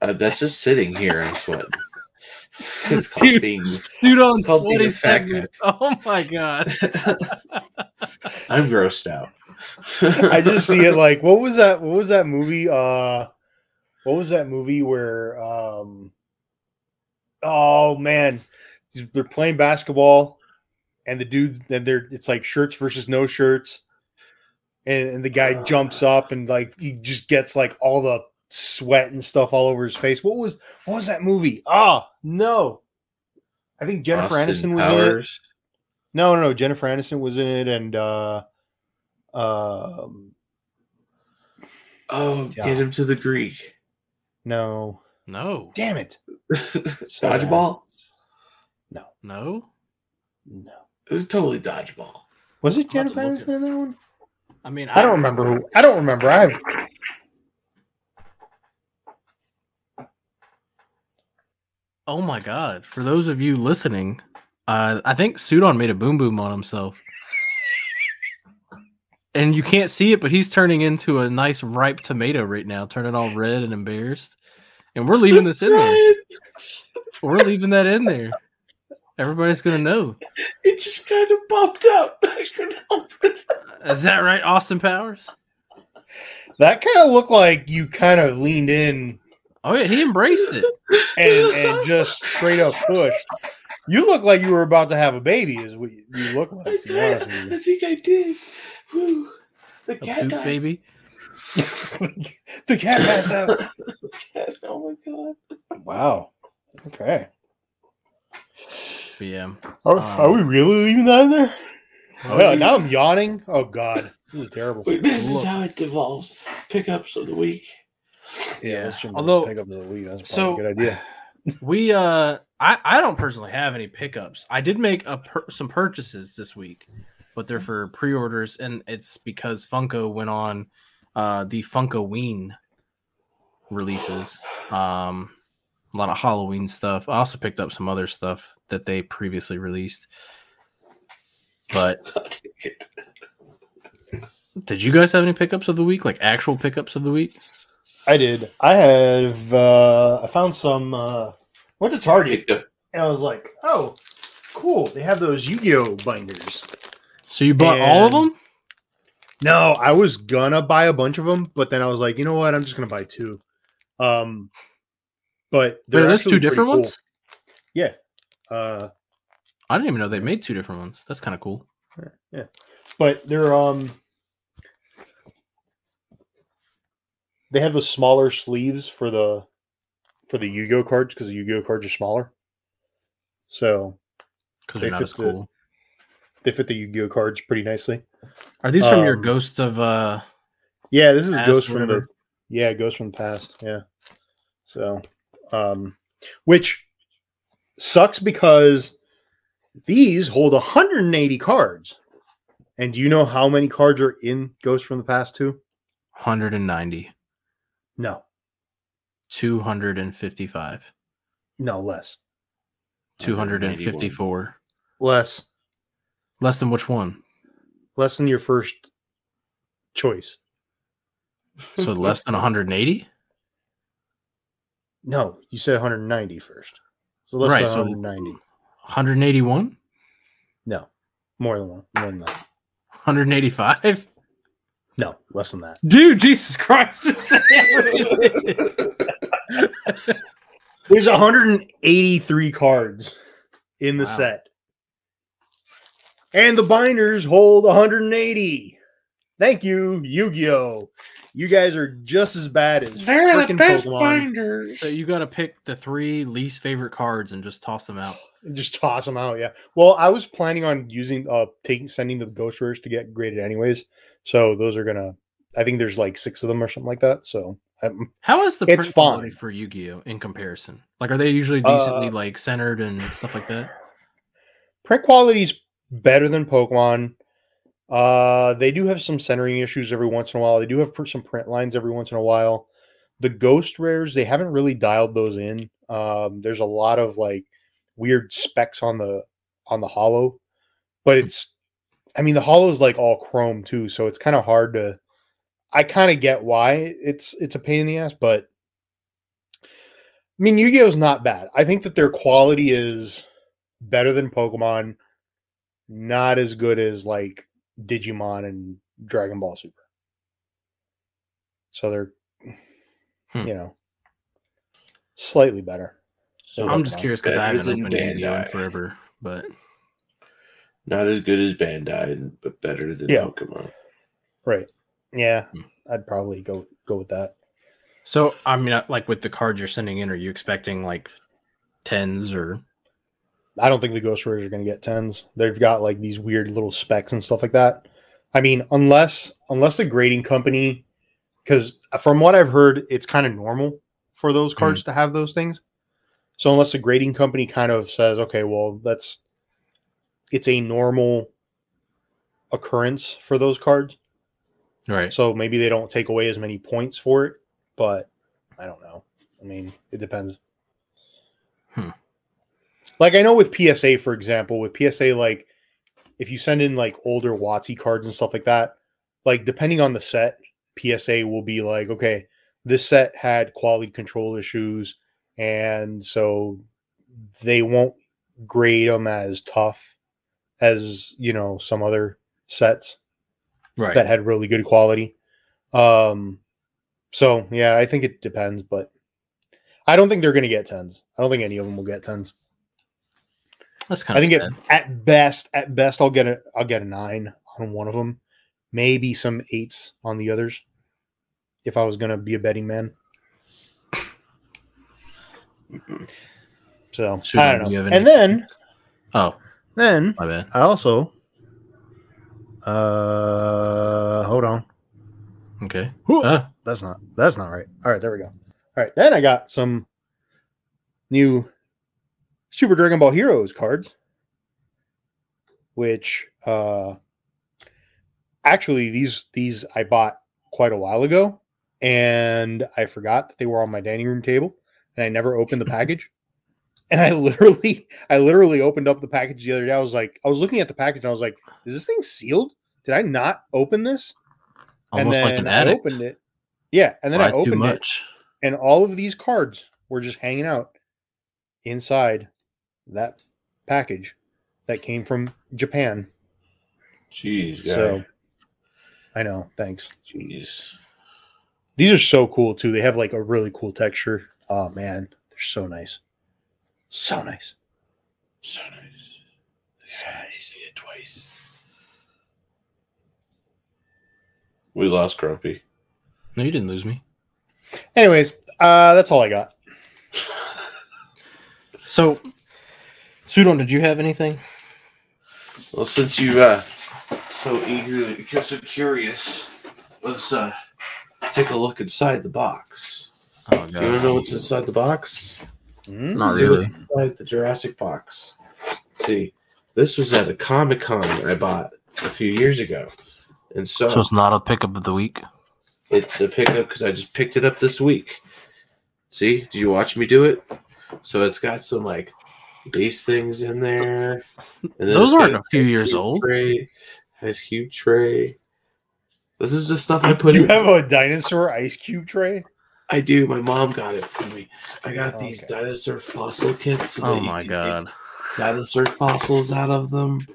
Uh, that's just sitting here and sweating. It's called Dude. being. Sudon Called sweaty segment. Oh my god. I'm grossed out. I just see it like what was that? What was that movie? Uh, what was that movie where? Um, oh man, they're playing basketball, and the dude, and they're it's like shirts versus no shirts, and, and the guy jumps up and like he just gets like all the sweat and stuff all over his face. What was what was that movie? Ah, no, I think Jennifer Austin Aniston was in it. No, no, no. Jennifer Aniston was in it, and uh, um, Oh, Yeah. get him to the Greek. No, No. damn it, dodgeball. No. no. No. It was totally dodgeball. Was it I'll have to Jennifer Aniston in that one? I mean I don't remember who. I don't remember. I have. Oh my god. For those of you listening, uh I think Sudon made a boom boom on himself. And you can't see it, but he's turning into a nice ripe tomato right now, turning all red and embarrassed. And we're leaving this in there. We're leaving that in there. Everybody's gonna know. It just kind of popped out. I couldn't help it. Is that right, Austin Powers? That kind of looked like you kind of leaned in Oh yeah, he embraced it. and and just straight up pushed. You look like you were about to have a baby. Is what you you look like. To be honest with did. you. I think I did. Woo. The A cat poop died. baby. the cat passed out. The cat- Oh my god. Wow. Okay. But yeah. Are, Um, are we really leaving that in there? Oh, yeah, now I'm yawning. Oh God, this is terrible. Wait, this Look. is how it devolves. Pickups of the week. Yeah. let's Although- Although pick up the week. That's So- probably a good idea. We uh I I don't personally have any pickups. I did make a pur- some purchases this week, but they're for pre-orders and it's because Funko went on uh the Funko Ween releases. Um a lot of Halloween stuff. I also picked up some other stuff that they previously released. But did you guys have any pickups of the week? Like actual pickups of the week? I did. I have. uh I found some. uh Went to Target and I was like, "Oh, cool! They have those Yu-Gi-Oh binders." So you bought all of them? No, I was gonna buy a bunch of them, but then I was like, you know what? I'm just gonna buy two. Um, but Wait, are two different cool. ones? Yeah. Uh, I didn't even know they made two different ones. That's kind of cool. yeah, but they're um, they have the smaller sleeves for the for the Yu-Gi-Oh cards because the Yu-Gi-Oh cards are smaller. So because They they're not as cool. They fit the Yu-Gi-Oh cards pretty nicely. Are these from your um, Ghosts of uh Yeah, this is Past, Ghost from the yeah, Ghost from the past. Yeah. So um which sucks because these hold 180 cards. And do you know how many cards are in Ghost from the Past too? 190, No. 255, No, less. 254. Less. Less than which one? Less than your first choice. So less than 180? No, you said 190 first. So less Right, than so- 190. 181? No. More than one. More than that. 185? No, less than that. Dude, Jesus Christ. Just say everything. There's 183 cards in the Wow. set. And the binders hold 180. Thank you, Yu-Gi-Oh! You guys are just as bad as freaking Pokemon. binders. so you got to pick the three least favorite cards and just toss them out. Just toss them out, yeah. Well, I was planning on using uh taking sending the ghost rares to get graded anyways. So those are gonna I think there's like six of them or something like that. So I'm How is the It's print quality fine. for Yu-Gi-Oh in comparison? Like, are they usually decently Uh, like centered and stuff like that? print quality's better than Pokemon. Uh, they do have some centering issues every once in a while. They do have some print lines every once in a while. The ghost rares, they haven't really dialed those in. Um, there's a lot of like weird specs on the on the holo, but it's I mean the holo is like all chrome too, so it's kind of hard to I kind of get why it's it's a pain in the ass, but I mean Yu-Gi-Oh's not bad. I think that their quality is better than Pokemon, not as good as like Digimon and Dragon Ball Super. So they're Hmm. you know slightly better. So I'm just Pokemon. curious because I Better haven't than opened Yu-Gi-Oh in Bandai. forever. But Not as good as Bandai, but better than Yeah. Pokemon. Right. Yeah, Hmm. I'd probably go go with that. so I mean, uh, like with the cards you're sending in, are you expecting like tens or? I don't think the Ghost Rares are going to get tens. They've got like these weird little specs and stuff like that. I mean, unless unless the grading company, because from what I've heard, it's kind of normal for those cards to have those things. So unless the grading company kind of says, okay, well, that's it's a normal occurrence for those cards. Right. So maybe they don't take away as many points for it, but I don't know. I mean, it depends. Hmm. Like I know with PSA, for example, with PSA, like if you send in like older WotC cards and stuff like that, like depending on the set, PSA will be like, okay, this set had quality control issues, and so they won't grade them as tough as you know some other sets Right. that had really good quality. Um, so yeah, I think it depends, but I don't think they're going to get tens. I don't think any of them will get tens. That's kind I of think sad. at, best, at best, I'll get a I'll get a nine on one of them, maybe some eights on the others. If I was going to be a betting man, so I don't know. have And then Oh, then. I also uh hold on. Okay. Ah, That's not that's not right. All right, there we go. All right, then I got some new Super Dragon Ball Heroes cards, which uh actually these these I bought quite a while ago, and I forgot that they were on my dining room table, and I never opened the package. And I literally, I literally opened up the package the other day. I was like, I was looking at the package, and I was like, "Is this thing sealed? Did I not open this?" almost like an addict. I opened it. Yeah, and then I opened it, and all of these cards were just hanging out inside that package that came from Japan. Jeez, guy. So I know, thanks. Jeez. These are so cool too. They have like a really cool texture. Oh man, they're so nice. So nice. So nice. So nice. See it twice. We lost Grumpy. No, you didn't lose me. Anyways, uh that's all I got. So, Sudon, did you have anything? Well, since you uh so eagerly, you're so curious, let's uh take a look inside the box. Oh Do you want to know what's inside the box? Hmm? Not See really. Inside the Jurassic box. See, this was at a Comic Con I bought a few years ago, and so, So it's not a pickup of the week. it's a pickup because I just picked it up this week. See, did you watch me do it? So it's got some like these things in there, and Those aren't a few Ice years Cube old. Tray, Ice Cube tray. This is the stuff I put You in. have a dinosaur ice cube tray? I do. My mom got it for me. I got oh, these Okay. dinosaur fossil kits. so Oh my god! take Dinosaur fossils out of them.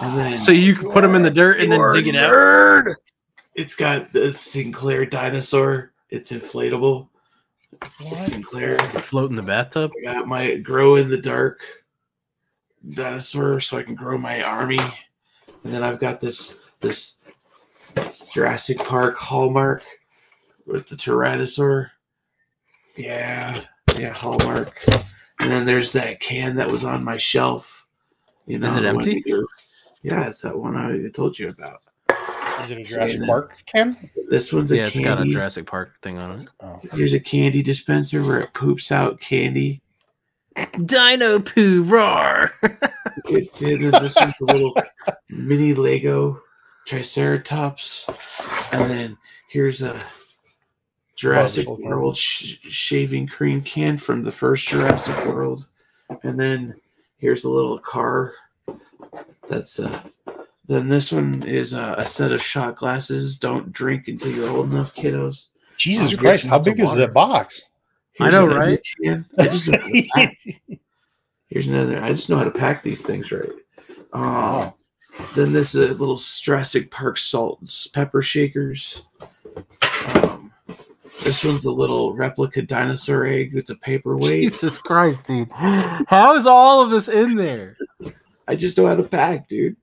And then So you can put them in the dirt and then dig it out. nerd. It's got the Sinclair dinosaur. It's inflatable. It's Sinclair. Float in the bathtub. I got my glow in the dark dinosaur so I can grow my army. And then I've got this this Jurassic Park hallmark with the Tyrannosaur. Yeah, yeah, hallmark. And then there's that can that was on my shelf. You know, Is it empty? Yeah, it's that one I told you about. Is it a Jurassic then- Park can? This one's a Yeah, it's got a. Jurassic Park thing on it. Oh. Here's a candy dispenser where it poops out candy. Dino poo roar. It, and then this one's a little mini Lego Triceratops, and then here's a Jurassic Oh. World sh- shaving cream can from the first Jurassic World, and then here's a little car. That's uh Then this one is uh, a set of shot glasses. Don't drink until you're old enough, kiddos. Jesus Here's Christ, how big is water. that box? I know, right? Can. I just know how to pack. Here's another. I just know how to pack these things right. Um, Wow. Then this is a little Jurassic Park salt and pepper shakers. Um, this one's a little replica dinosaur egg with a paperweight. Jesus Christ, dude. How is all of this in there? I just know how to pack, dude.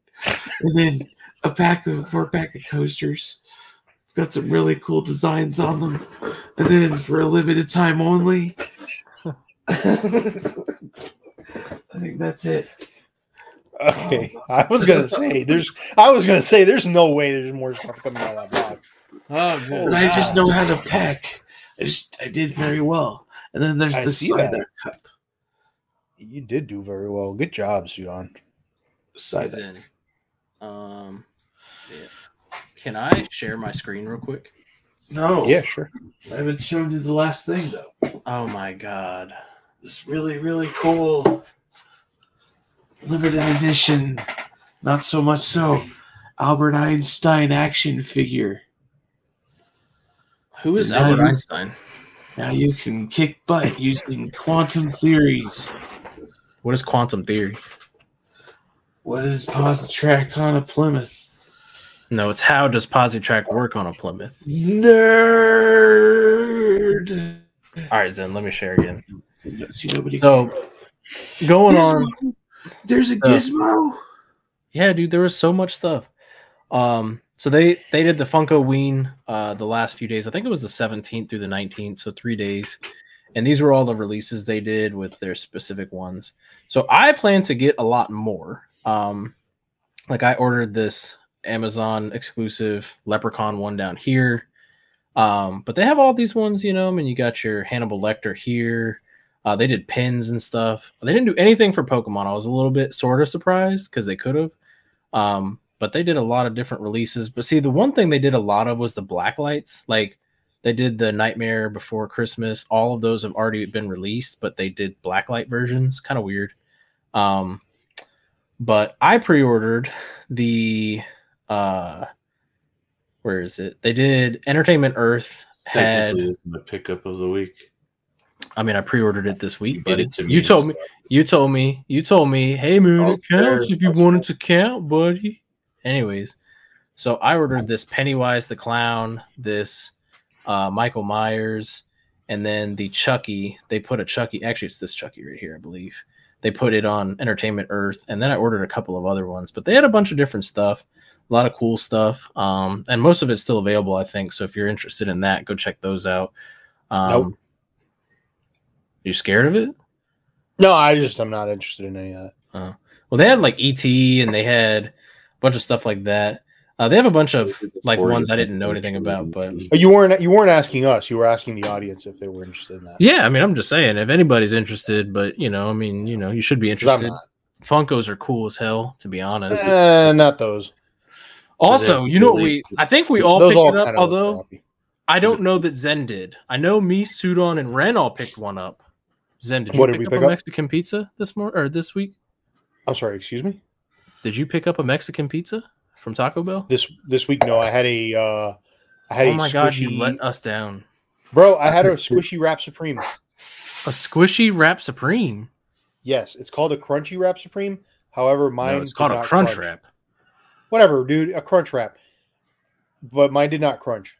And then a pack of four pack of coasters. It's got some really cool designs on them. And then for a limited time only. I think that's it. Okay, I was gonna say there's. I was gonna say there's no way there's more stuff coming out of that box. Oh, And I just know how to pack. I just I did very well. And then there's I the see cider that. cup. You did do very well. Good job, Sudon. He's Cider. In. Um, yeah. Can I share my screen real quick? No, Yeah, sure. I haven't shown you the last thing though. Oh my god. This really, really cool limited edition. Not so much so. Albert Einstein action figure. Who is Now Albert you- Einstein? Now you can kick butt using quantum theories. What is quantum theory? What is Positrack on a Plymouth? No, it's how does Positrack work on a Plymouth? Nerd. All right, Zen, let me share again. See nobody. So, going on. There's a Uh, gizmo. Yeah, dude, there was so much stuff. Um, so they they did the Funko Ween uh the last few days. I think it was the 17th through the 19th, so three days. And these were all the releases they did with their specific ones. So I plan to get a lot more. Um, like I ordered this Amazon exclusive Leprechaun one down here. Um, but they have all these ones, you know. I mean, you got your Hannibal Lecter here. Uh, they did pins and stuff. They didn't do anything for Pokemon. I was a little bit sort of surprised because they could have. Um, but they did a lot of different releases. But see, the one thing they did a lot of was the black lights. Like they did the Nightmare Before Christmas. All of those have already been released, but they did blacklight versions. Kind of weird. Um, but I pre-ordered the uh, where is it? They did Entertainment Earth had. Technically, this is my pickup of the week. I mean, I pre-ordered it this week, You but it to you told me, you told me, you told me, hey man, it Okay, counts if you wanted to count, buddy. Anyways, so I ordered this Pennywise the Clown, this uh, Michael Myers, and then the Chucky. They put a Chucky. Actually, it's this Chucky right here, I believe. They put it on Entertainment Earth, and then I ordered a couple of other ones. But they had a bunch of different stuff, a lot of cool stuff, um, and most of it's still available, I think. So if you're interested in that, go check those out. Um, Nope. You scared of it? No, I just I'm not interested in any of that. Well, they had like ET and they had a bunch of stuff like that. Uh, they have a bunch of like ones I didn't know anything about, but But you weren't you weren't asking us. You were asking the audience if they were interested in that. yeah, I mean, I'm just saying if anybody's interested, but you know, I mean, you know, you should be interested. Funkos are cool as hell, to be honest. Eh, not those. Also, you know what really- we? I think we all picked all it up. Although. I don't know that Zen did. I know me, Sudon, and Ren all picked one up. Zen, did you What did pick we up pick a up? Mexican pizza this morning or this week? I'm sorry. Excuse me. Did you pick up a Mexican pizza from Taco Bell? This this week, no. I had a. Uh, I had Oh a my squishy, god, you let us down. bro. I had a squishy wrap supreme. A squishy wrap supreme. Yes, it's called a crunchy wrap supreme. However, mine No, it's called a not crunch wrap. Whatever, dude, a crunch wrap. But mine did not crunch.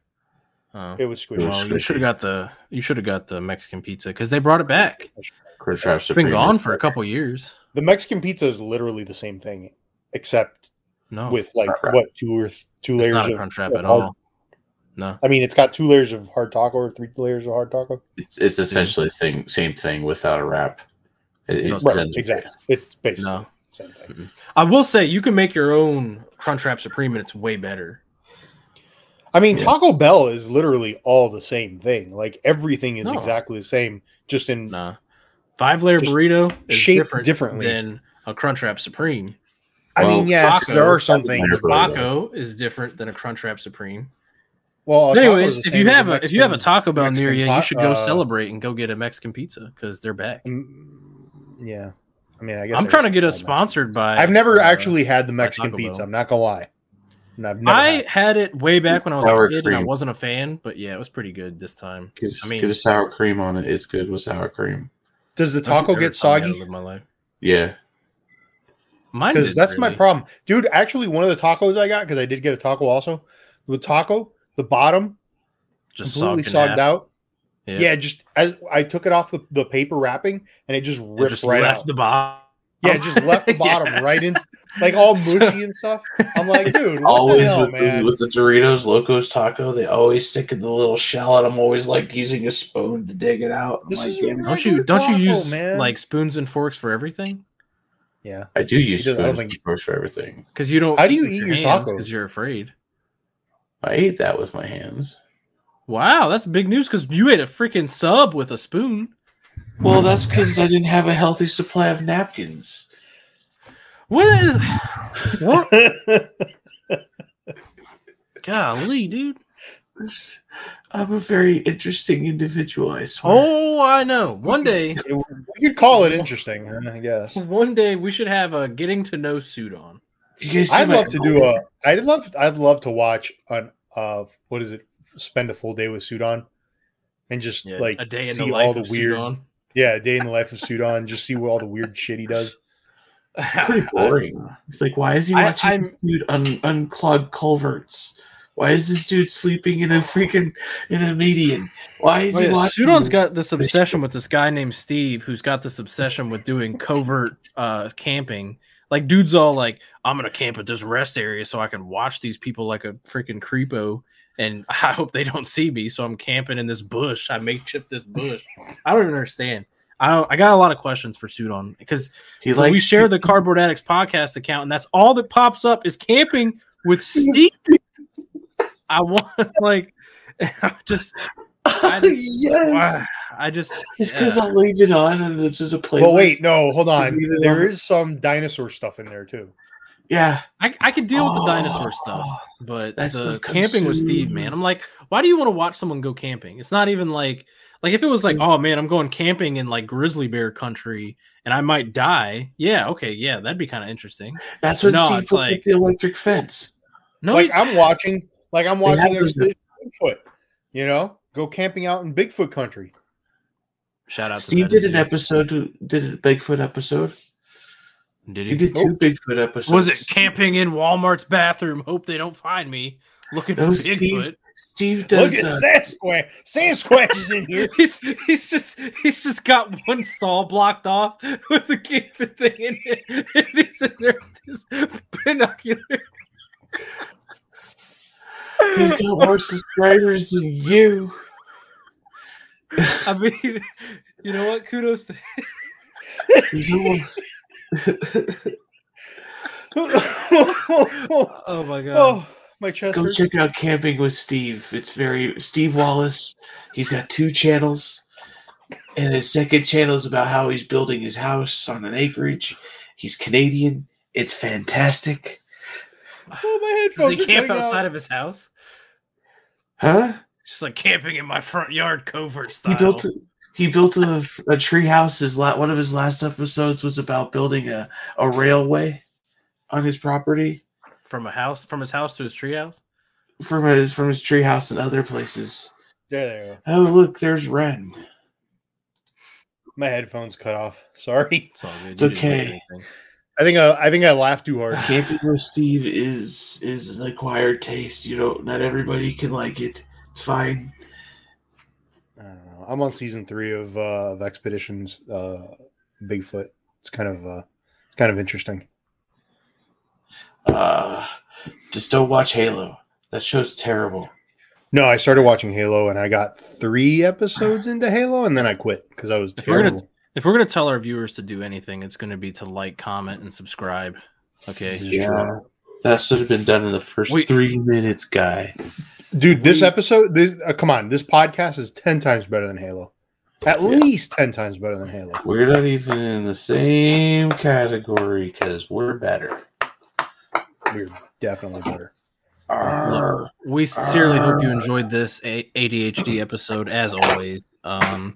Oh. It was squishy. Well, you should have got the you should have got the Mexican pizza because they brought it back. Crunch Wrap It's been gone for a couple years. The Mexican pizza is literally the same thing, except No, with like Crunch what two or th- two it's layers not a of crunch wrap at hard- all. No, I mean, it's got two layers of hard taco or three layers of hard taco. It's, it's essentially the thing, same thing without a wrap. It, it Right, sends- exactly. It's basically no. same thing. I will say you can make your own crunch wrap supreme and it's way better. I mean, Yeah. Taco Bell is literally all the same thing. Like everything is No. exactly the same, just in Nah, five layer burrito is shaped different differently. than a crunch wrap supreme. I Well, mean, yes, Taco- there are some things. Taco- Baco is different than a crunch wrap supreme. Well, a But taco anyways, if you have a if you have a Taco Bell near you, you should go uh, celebrate and go get a Mexican pizza because they're back. Mm, yeah, I mean, I guess I'm I trying to get us sponsored by. I've never uh, actually had the Mexican pizza. I'm not gonna lie. I've never I had it. had it way back when I was Sour a kid and I wasn't a fan, but yeah, it was pretty good this time. Get, I mean- get a sour cream on it. It's good with sour cream. Does the taco get tell me how to soggy? live my life. Yeah. Mine Because didn't that's my problem, dude. Actually, one of the tacos I got because I did get a taco also. The taco, the bottom Just completely sogged, sogged out. Yeah. Yeah, just as I took it off the, the paper wrapping and it just It ripped just right left out. the bottom. yeah, it just left the bottom Yeah. right in, like all mushy and stuff. I'm like, dude, what always the hell, with, man? the, with the Doritos Locos taco, they always stick in the little shell, and I'm always like using a spoon to dig it out. I'm This like, is Don't you don't you taco, use man. like spoons and forks for everything? Yeah, I do use He I don't spoons think- first for everything. Because you don't. How do you eat your tacos? Because you're afraid. I ate that with my hands. Wow, that's big news. Because you ate a freaking sub with a spoon. Well, that's because I didn't have a healthy supply of napkins. What is? What? Golly, dude. I'm a very interesting individual, I swear. Oh, I know. One day, we could call it interesting, I guess. one day we should have a getting to know Sudon. you guys I'd love to do a. I'd love. I'd love to watch on. Uh, what is it? Spend a full day with Sudon, and just Yeah, like a day in the life all the of weird. Sudon. Yeah, a day in the life of Sudon. Just see what all the weird shit he does. pretty boring. It's like, why is he watching I'm- dude un- unclog culverts? Why is this dude sleeping in a freaking in a median? Why is Oh, he yeah, watching? Sudon's got this obsession with this guy named Steve, who's got this obsession with doing covert uh, camping. Like, dude's all like, "I'm gonna camp at this rest area so I can watch these people like a freaking creepo, and I hope they don't see me. So I'm camping in this bush. I makeshift this bush. I don't even understand. I don't, I got a lot of questions for Sudon because he so we share the Cardboard Addicts podcast account, and that's all that pops up is camping with Steve. I want like just I just- yes. I just It's because I'll leave it on and it's just a playlist. Well, wait, no, hold on. Leave it There on. is some dinosaur stuff in there too. Yeah, I, I could deal with the Oh, dinosaur stuff, but that's the camping with Steve, man, I'm like, why do you want to watch someone go camping? It's not even like like if it was like, oh man, I'm going camping in like grizzly bear country and I might die. Yeah, okay, yeah, that'd be kind of interesting. that's what No, Steve it's put like- the electric fence. No, like he- I'm watching, like I'm watching have Bigfoot. You know, go camping out in Bigfoot country. shout out. Steve that did an episode, did a Bigfoot episode. Did He he? did two Nope. Bigfoot episodes. Was it camping in Walmart's bathroom? Hope they don't find me looking No, for Steve Bigfoot. Steve does. Look at uh, Sasquatch. Sasquatch is in here. He's he's just he's just got one stall blocked off with the camping thing in it. And he's in there with his binocular. He's got more subscribers than you. I mean, you know what? Kudos to He's almost. Oh my god. oh, my chest. Go hurts. check out Camping with Steve. It's very Steve Wallis. He's got two channels, and his second channel is about how he's building his house on an acreage. He's Canadian. It's fantastic, Oh, my Does headphones he are camp cutting out. outside of his house? huh? Just like camping in my front yard, covert style. He built a, he built a, a tree house. His la- one of his last episodes was about building a, a railway on his property from a house, from his house to his treehouse. from his from his tree house and other places. There, there you go. Oh look, there's Ren. My headphones cut off. Sorry. It's all good. It's You didn't okay. Hear anything. I think I, I think I laughed too hard. Camping with Steve is is an acquired taste. You know, not everybody can like it. It's fine. I don't know. I'm on season three of uh, of Expeditions uh, Bigfoot. It's kind of uh, it's kind of interesting. Uh, just don't watch Halo. That show's terrible. No, I started watching Halo and I got three episodes into Halo and then I quit because I was If we're gonna- terrible. If we're gonna tell our viewers to do anything, it's gonna be to like, comment, and subscribe. Okay. This is true. that should have been done in the first Wait. three minutes, guy. Dude, this We- episode, this uh, come on, this podcast is ten times better than Halo. At least ten times better than Halo. We're not even in the same category because we're better. We're definitely better. Arr. We sincerely hope you enjoyed this ADHD episode as always. Um,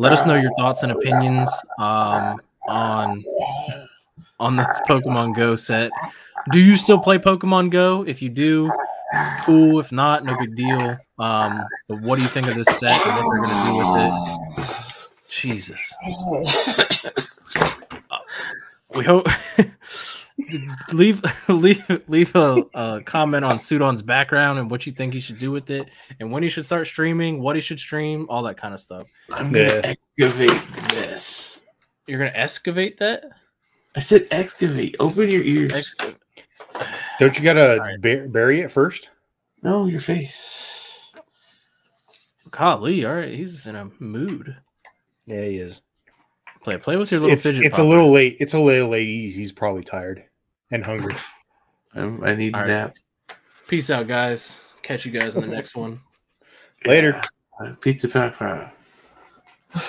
let us know your thoughts and opinions um, on on the Pokemon Go set. Do you still play Pokemon Go? If you do, cool. If not, no big deal. Um, but what do you think of this set and what they're gonna do with it? Jesus. Uh, we hope leave leave leave a, a comment on Sudon's background and what you think he should do with it, and when he should start streaming, what he should stream, all that kind of stuff. I'm gonna Yeah. excavate this. You're gonna excavate that. I said excavate. Open your ears. Ex- Don't you gotta Alright. bur- bury it first? no, your face. Golly, all right, he's in a mood. Yeah, he is. Play play with your little It's, fidget. it's a little late. It's a little late. He's, he's probably tired and hungry. I'm, I need a right. nap. Peace out, guys. Catch you guys in the next one. Later. Yeah. Pizza pepper.